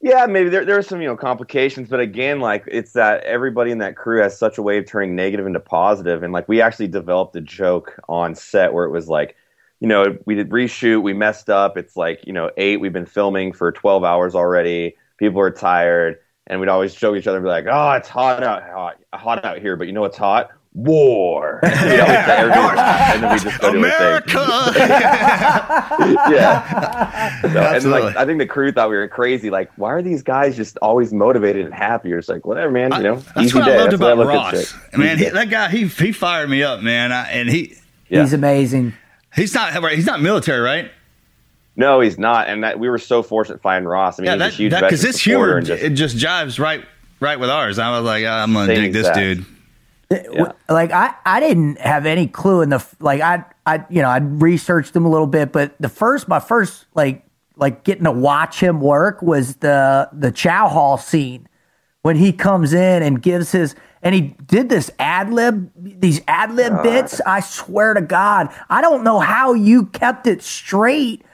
Yeah, maybe there there are some you know complications, but again, like it's that everybody in that crew has such a way of turning negative into positive, and like we actually developed a joke on set where it was like, you know, we did reshoot, we messed up. It's like you know eight, we've been filming for twelve hours already. People are tired, and we'd always joke each other and be like, "Oh, it's hot out, hot, hot out here," but you know it's hot? War. We'd always say and then we just go to. America. yeah. So, and like, I think the crew thought we were crazy. Like, why are these guys just always motivated and happy? It's like, whatever, man. You know, That's easy what day. I loved That's about look at Ross. shit. Man, he, that guy, he he fired me up, man. I, and he Yeah. He's amazing. he's not he's not military, right? no, he's not. And that we were so fortunate finding Ross. I mean, Yeah, he's that a huge because veteran his supporter humor just, it just jives right right with ours. I was like, "Ah, I'm gonna Same dig this exact. dude. Yeah. Like I, I didn't have any clue in the like I, I, you know, I researched him a little bit, but the first, my first like like getting to watch him work was the the Chow Hall scene when he comes in and gives his and he did this ad lib these ad lib bits. I swear to God, I don't know how you kept it straight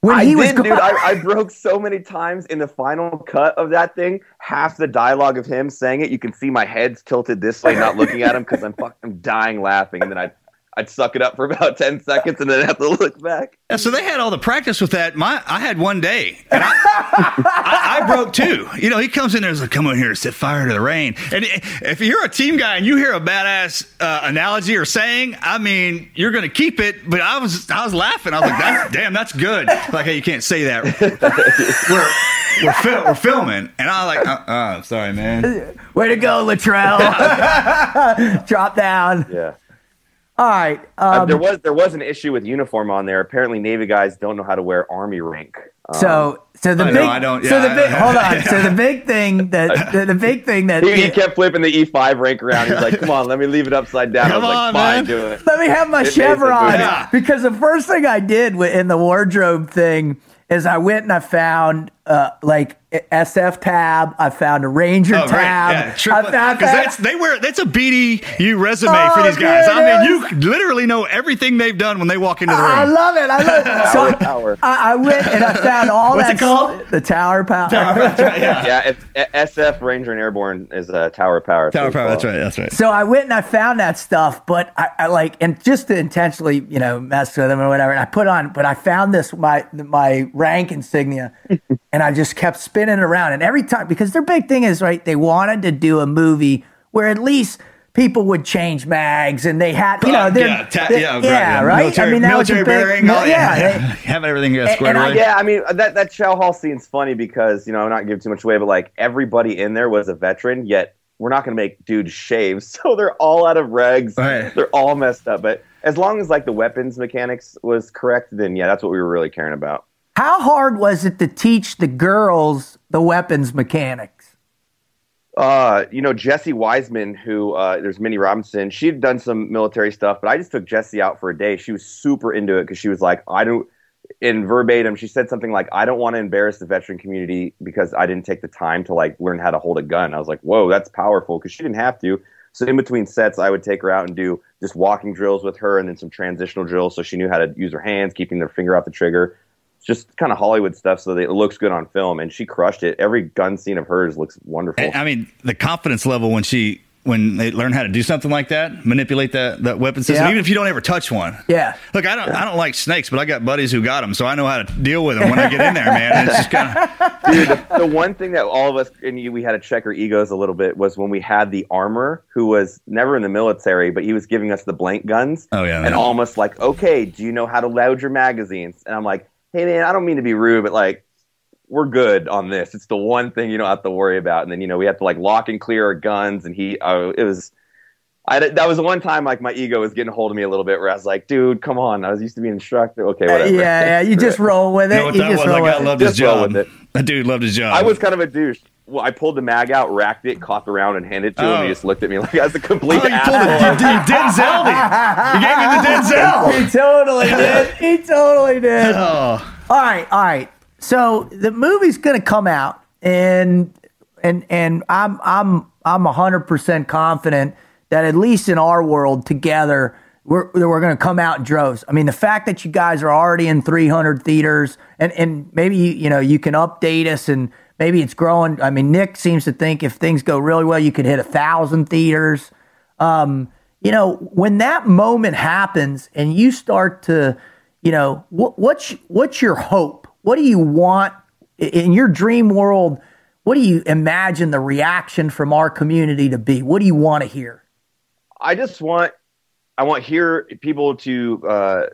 when I he did, was dude. I, I broke so many times in the final cut of that thing. Half the dialogue of him saying it, you can see my head's tilted this way, not looking at him because I'm fucking dying laughing, and then I. I'd suck it up for about ten seconds and then have to look back. Yeah, so they had all the practice with that. My, I had one day, and I, I, I broke two. You know, he comes in there and is like, "Come on here, and set fire to the rain." And if you're a team guy and you hear a badass uh, analogy or saying, I mean, you're going to keep it. But I was, I was laughing. I was like, that's, "Damn, that's good." Like, hey, you can't say that. we're we're, fil- we're filming, and I was like, uh, uh, "Sorry, man." Way to go, Luttrell. Drop down. Yeah. All right. Uh, Um, there was there was an issue with uniform on there. Apparently, Navy guys don't know how to wear army rank. Um, so so the I big know, I don't- so the big hold on. So the big thing that the, the big thing that he, he kept flipping the E5 rank around. He's like, "Come on, let me leave it upside down." Come I was on, like, "Fine, man. do it." Let me have my It chevron yeah. because the first thing I did in the wardrobe thing is I went and I found uh, like SF tab. I found a Ranger Oh, great. tab. Yeah, triple- found- because that's they wear that's a BDU resume Oh, for these guys. dude, I mean, it you literally know everything they've done when they walk into the room. I love it. I love it. So Tower I, power. I, I went and I found all What's that. it called? The Tower Power. yeah. Yeah, if, SF Ranger and Airborne is a Tower Power. Tower power. That's right. That's right. So I went and I found that stuff, but I, I like and just to intentionally, you know, mess with them or whatever. And I put on, but I found this my my rank insignia, and I just kept spinning it around. And every time, because their big thing is right, they wanted to do a movie where at least people would change mags and they had, you know, Uh, they're, yeah, ta- they- yeah, yeah, right. Military, I mean, that was a big, bearing. all- yeah, yeah, they- having everything squared and I- away. Yeah, I mean that that Chow Hall scene's funny because you know I'm not giving too much away, but like everybody in there was a veteran, yet we're not going to make dudes shave, so they're all out of regs. Right. They're all messed up, but as long as like the weapons mechanics was correct, then yeah, that's what we were really caring about. How hard was it to teach the girls the weapons mechanics? Uh, you know, Jesse Wiseman, who uh, there's Minnie Robinson, she'd done some military stuff, but I just took Jesse out for a day. She was super into it because she was like, I don't, in verbatim, she said something like, I don't want to embarrass the veteran community because I didn't take the time to like learn how to hold a gun. I was like, whoa, that's powerful because she didn't have to. So in between sets, I would take her out and do just walking drills with her and then some transitional drills so she knew how to use her hands, keeping their finger off the trigger. It's just kind of Hollywood stuff so that it looks good on film. And she crushed it. Every gun scene of hers looks wonderful. And, I mean, the confidence level when she when they learn how to do something like that, manipulate that that weapon system, Yeah. even if you don't ever touch one. Yeah. Look, I don't I don't like snakes, but I got buddies who got them, so I know how to deal with them when I get in there, man. And it's just kind of Dude, the, the one thing that all of us and you, we had to check our egos a little bit was when we had the armor who was never in the military, but he was giving us the blank guns. Oh, yeah, and man. almost like, okay, do you know how to load your magazines? And I'm like, hey man, I don't mean to be rude, but like, we're good on this. It's the one thing you don't have to worry about. And then you know we have to like lock and clear our guns, and he, oh, it was. I, that was the one time like my ego was getting a hold of me a little bit where I was like, dude, come on. I was used to be an instructor. Okay, Uh, whatever. yeah, yeah. You just roll with it. you know what you that just was. roll That guy with it. his Just roll with it. That dude loved his job. I was kind of a douche. Well, I pulled the mag out, racked it, caught the round, and handed it to him. Oh. He just looked at me like I was a complete Oh, you pulled asshole. it. You, you Denzel You gave me the Denzel. He totally did. He totally did. Oh, All right, all right. So the movie's going to come out, and and and I'm I'm I'm hundred percent confident that at least in our world together, we're we're going to come out in droves. I mean, the fact that you guys are already in 300 theaters, and and maybe you know you can update us, and maybe it's growing. I mean, Nick seems to think if things go really well, you could hit a thousand theaters um, you know, when that moment happens and you start to, you know, what, what's what's your hope? What do you want in your dream world? What do you imagine the reaction from our community to be? What do you want to hear? I just want, I want here people to uh,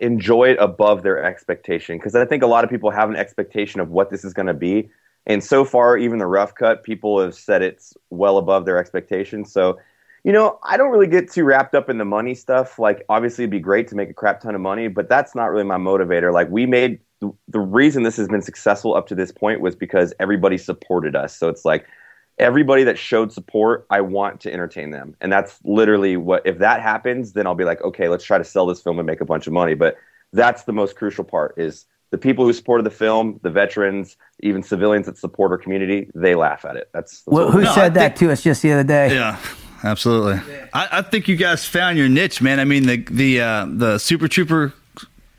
enjoy it above their expectation because I think a lot of people have an expectation of what this is going to be, and so far, even the rough cut, people have said it's well above their expectations. So. You know, I don't really get too wrapped up in the money stuff. Like, obviously, it'd be great to make a crap ton of money, but that's not really my motivator. Like, we made the reason this has been successful up to this point was because everybody supported us. So it's like everybody that showed support, I want to entertain them. And that's literally what, if that happens, then I'll be like, okay, let's try to sell this film and make a bunch of money. But that's the most crucial part is the people who supported the film, the veterans, even civilians that support our community, they laugh at it. That's, that's Well, who No, I said that think- to us just the other day? Yeah, absolutely. I, I think you guys found your niche, man. I mean, the the uh, the Super Trooper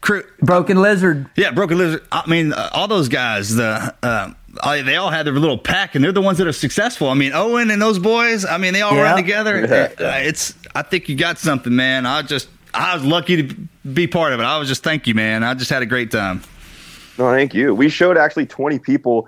crew. Broken Lizard. Yeah, Broken Lizard. I mean, uh, all those guys. The uh, I- they all had their little pack, and they're the ones that are successful. I mean, Owen and those boys. I mean, they all Yeah. run together. Uh, it's. I think you got something, man. I just. I was lucky to be part of it. I was just thank you, man. I just had a great time. No, thank you. We showed actually 20 people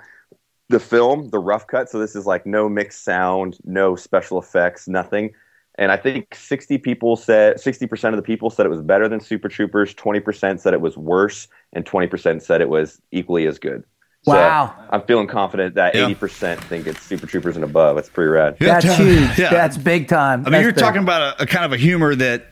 the film, the rough cut. So this is like no mixed sound, no special effects, nothing. And I think 60 people said, 60% of the people said it was better than Super Troopers, 20% said it was worse, and 20% said it was equally as good. So Wow. I'm feeling confident that Yeah. 80% think it's Super Troopers and above. That's pretty rad. That's huge. Yeah. That's big time. I mean, That's you're big. talking about a, a kind of a humor that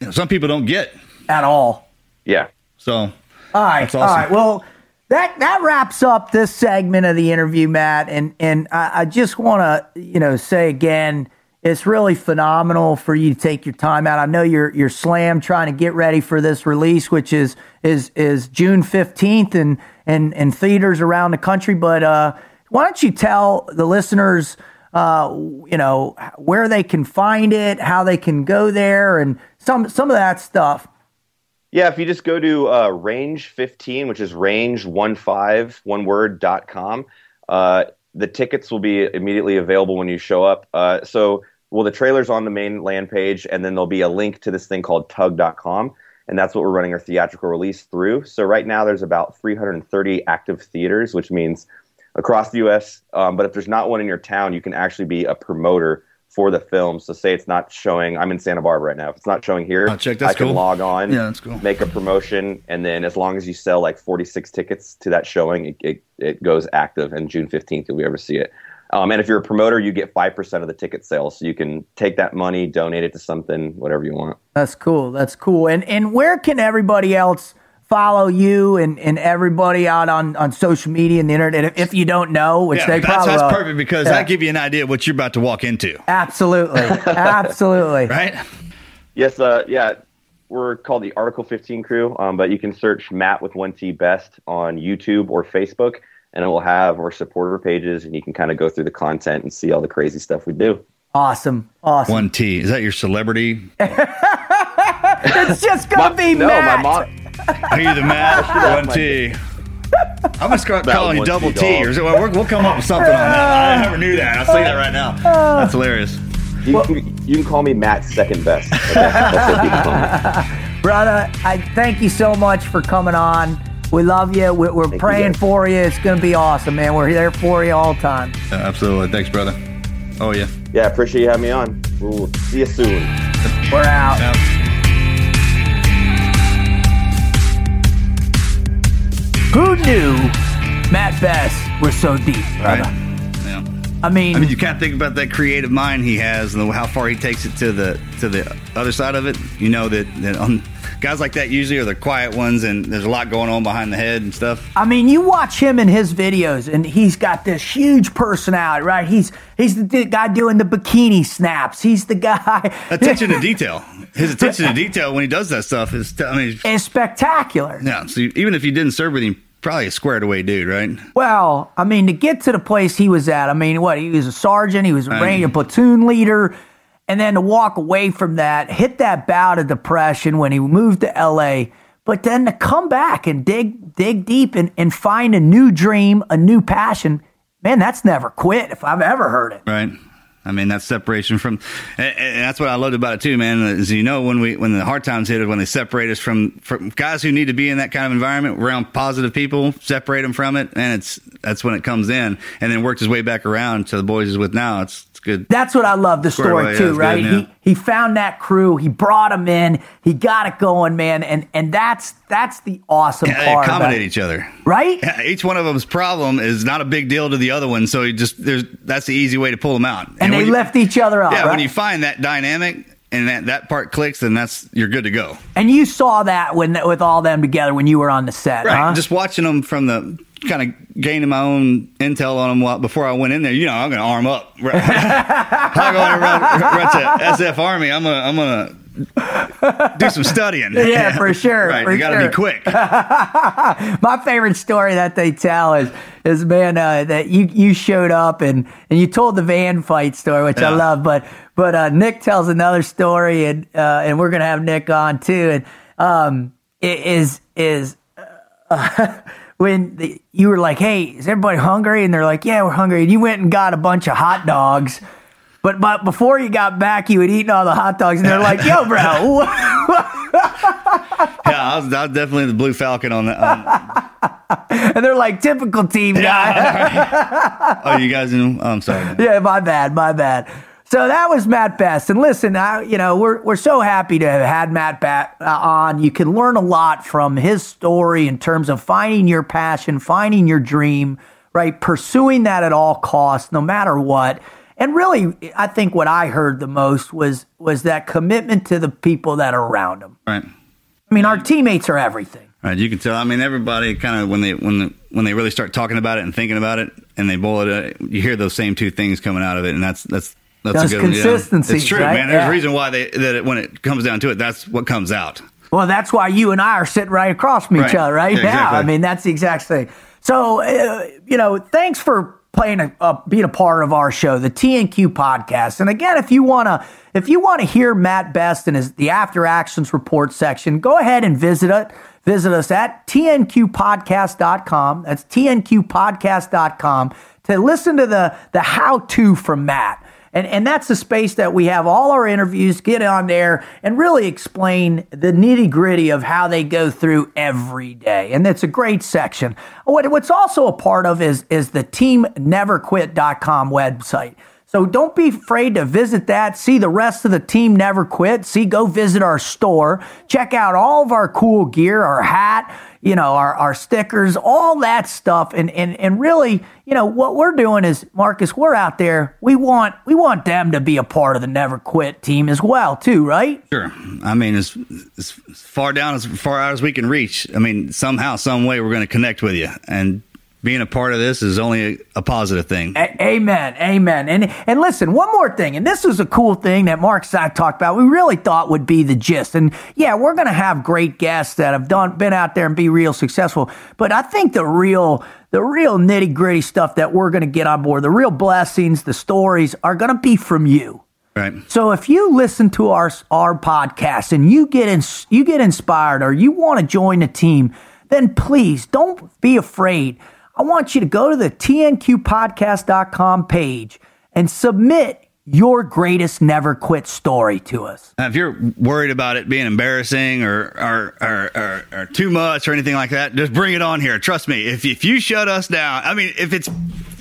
you know, some people don't get. at all. Yeah. So All right, That's awesome. right. Well, that that wraps up this segment of the interview, Mat. And and I, I just want to you know say again, it's really phenomenal for you to take your time out. I know you're you're slam trying to get ready for this release, which is is is June fifteenth, and and and theaters around the country. But uh, why don't you tell the listeners? Uh, you know where they can find it, how they can go there, and some some of that stuff. Yeah, if you just go to uh, range 15, which is range15, one word, dot com, uh, the tickets will be immediately available when you show up. Uh, so, well, the trailer's on the main land page, and then there'll be a link to this thing called tugg.com. And that's what we're running our theatrical release through. So, right now, there's about 330 active theaters, which means across the U.S. Um, but if there's not one in your town, you can actually be a promoter for the film. So, say it's not showing, I'm in Santa Barbara right now. If it's not showing here, Oh, check, I can cool. log on, Yeah, that's cool. make a promotion, and then as long as you sell like 46 tickets to that showing, it, it, it goes active. And June 15th, you'll be able to see it. Um, and if you're a promoter, you get 5% of the ticket sales. So you can take that money, donate it to something, whatever you want. That's cool. That's cool. And and where can everybody else follow you and, and everybody out on, on social media and the internet if, if you don't know, which yeah, they that's, probably that's will. perfect because Yeah. that give you an idea of what you're about to walk into, Absolutely. Absolutely. right? Yes, uh, yeah, we're called the Article 15 crew, um, but you can search Mat with one T Best on YouTube or Facebook, and it will have our supporter pages, and you can kind of go through the content and see all the crazy stuff we do. Awesome. Awesome. One T. Is that your celebrity? It's just going to be no, Mat. my mom. Are you the Mat? One T. I'm gonna start calling you double T, T, or is it- we'll, we'll come up with something on that. I never knew that. I'll say that right now. That's hilarious. You, can, you can call me Mat second best. Okay? That's what call me. Brother, I thank you so much for coming on. We love you. We're, we're praying guys. for you. It's going to be awesome, man. We're there for you all the time. Yeah, absolutely. Thanks, brother. Oh yeah. Yeah, appreciate you having me on. We'll see you soon. We're out. Yeah. Who knew Mat Best was so deep, brother? Right. Yeah. I mean, I mean, you kind of think about that creative mind he has and how far he takes it to the to the other side of it. You know that, that um, guys like that usually are the quiet ones, and there's a lot going on behind the head and stuff. I mean, you watch him in his videos, and he's got this huge personality, right? He's he's the guy doing the bikini snaps. He's the guy. Attention to detail. His attention to detail when he does that stuff is. I mean, is spectacular. yeah. So even if you didn't serve with him, probably a squared away dude, right? Well, I mean, to get to the place he was at, I mean, what he was a sergeant, he was a, a platoon leader, and then to walk away from that, hit that bout of depression when he moved to L.A. But then to come back and dig dig deep and, and find a new dream, a new passion, man, that's never quit if I've ever heard it. Right. I mean, that's separation from, and, that's what I loved about it too, man. Is you know when we when the hard times hit, when they separate us from from guys who need to be in that kind of environment around positive people, separate them from it, and it's that's when it comes in, and then works his way back around to the boys he's with now. It's good. That's what I love the story too, right? good, yeah. He he found that crew, he brought them in, he got it going, man, and and that's that's the awesome Yeah, they part. about accommodate each other. right? Yeah, each one of them's problem is not a big deal to the other one, so you just there's that's the easy way to pull them out. And, they when you- lift each other up. Yeah, right? when you find that dynamic and that that part clicks, then that's you're good to go. and you saw that when with all them together when you were on the set, Right. huh? Just watching them from the kind of gaining my own intel on them while, before I went in there. You know, I'm going to arm up. I'm going to run, run to SF Army. I'm to I'm going to do some studying. Yeah, for sure. right, for you got to sure. be quick. My favorite story that they tell is is man uh, that you you showed up and and you told the van fight story, which I love. But but uh, Nick tells another story, and uh, and we're gonna have Nick on too. And um, it is is uh, when the, you were like, "Hey, is everybody hungry?" And they're like, "Yeah, we're hungry." And you went and got a bunch of hot dogs. But, but before you got back, you had eaten all the hot dogs, and they're like, "Yo, bro, Yeah, I was, I was definitely the Blue Falcon on that. Um, and they're like, typical team guy. oh, you guys know? Oh, I'm sorry. yeah, my bad, my bad. So that was Mat Best, and listen, I, you know, we're we're so happy to have had Mat Best uh, on. You can learn a lot from his story in terms of finding your passion, finding your dream, right, pursuing that at all costs, no matter what. And really, I think what I heard the most was was that commitment to the people that are around him. Right. I mean, our teammates are everything. Right, you can tell. I mean, everybody kind of when they when the, when they really start talking about it and thinking about it, and they boil it, out, you hear those same two things coming out of it, and that's that's that's Those a good one, yeah. It's true, right? man. There's Yeah. a reason why they that it, when it comes down to it, that's what comes out. Well, that's why you and I are sitting right across from each other right Yeah, now. exactly. I mean, that's the exact thing. So, uh, you know, thanks for playing a, uh, being a part of our show, the TNQ podcast. And again, if you want to, if you want to hear Mat Best and his the After Actions Report section, go ahead and visit it. Visit us at tnqpodcast.com. That's tnqpodcast.com to listen to the the how to from Mat. And, and that's the space that we have all our interviews, get on there and really explain the nitty gritty of how they go through every day. And it's a great section. What, what's also a part of is, is the teamneverquit.com website. So don't be afraid to visit that, see the rest of the team never quit, see, go visit our store, check out all of our cool gear, our hat, you know, our, our stickers, all that stuff. And, and, and really, you know, what we're doing is, Marcus, we're out there. We want, we want them to be a part of the never quit team as well, too, right? Sure. I mean, as, as far down as far out as we can reach. I mean, somehow, some way, we're going to connect with you, and being a part of this is only a, a positive thing. A- amen. Amen. And and listen, one more thing, and this is a cool thing that Mark and I talked about. We really thought would be the gist. And yeah, we're gonna have great guests that have done been out there and be real successful. But I think the real the real nitty gritty stuff that we're gonna get on board, the real blessings, the stories are gonna be from you. Right. So if you listen to our our podcast and you get in, you get inspired or you want to join the team, then please don't be afraid. I want you to go to the tnqpodcast.com page and submit your greatest never quit story to us. Now, if you're worried about it being embarrassing or or, or, or or too much or anything like that, just bring it on here. Trust me. If if you shut us down, I mean, if it's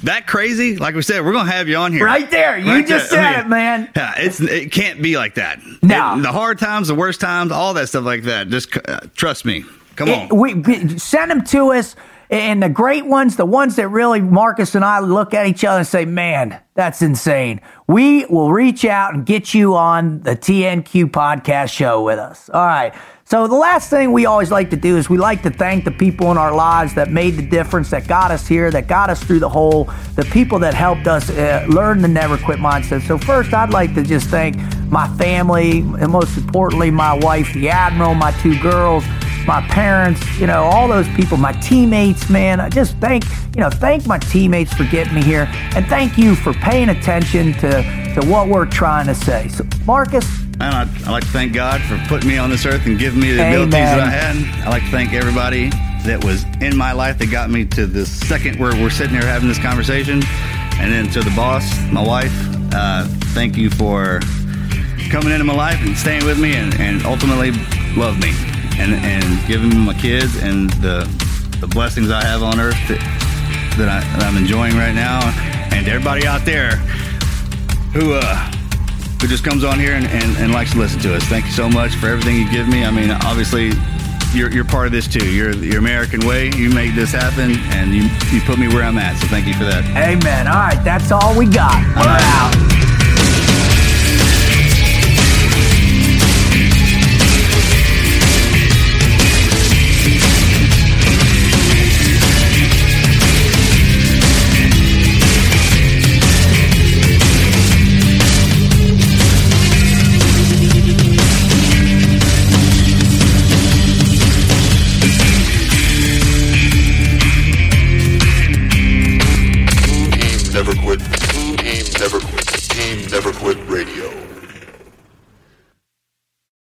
that crazy, like we said, we're gonna have you on here. Right there. You Right just there. I said mean, it, man. Yeah, it's it can't be like that. No. It- the hard times, the worst times, all that stuff like that. Just uh, trust me. Come on. It- we, we- send them to us. And the great ones, the ones that really Marcus and I look at each other and say, man, that's insane. We will reach out and get you on the TNQ podcast show with us. All right. So the last thing we always like to do is we like to thank the people in our lives that made the difference, that got us here, that got us through the hole, the people that helped us uh, learn the never quit mindset. So first, I'd like to just thank my family, and most importantly, my wife, the Admiral, my two girls, my parents, you know, all those people, my teammates, man. I just thank, you know, thank my teammates for getting me here. And thank you for paying attention to, to what we're trying to say. So, Marcus, And I, I like to thank God for putting me on this earth and giving me the abilities that I had. I like to thank everybody that was in my life that got me to the second where we're sitting here having this conversation. And then to the boss, my wife, uh, thank you for coming into my life and staying with me and, and ultimately love me and, and giving me my kids and the, the blessings I have on earth that, that, I, that I'm enjoying right now. And everybody out there who, uh, who just comes on here and, and, and likes to listen to us. Thank you so much for everything you give me. I mean, obviously, you're, you're part of this too. You're your American way. You make this happen, and you, you put me where I'm at. So thank you for that. amen. All right, that's all we got. We're out.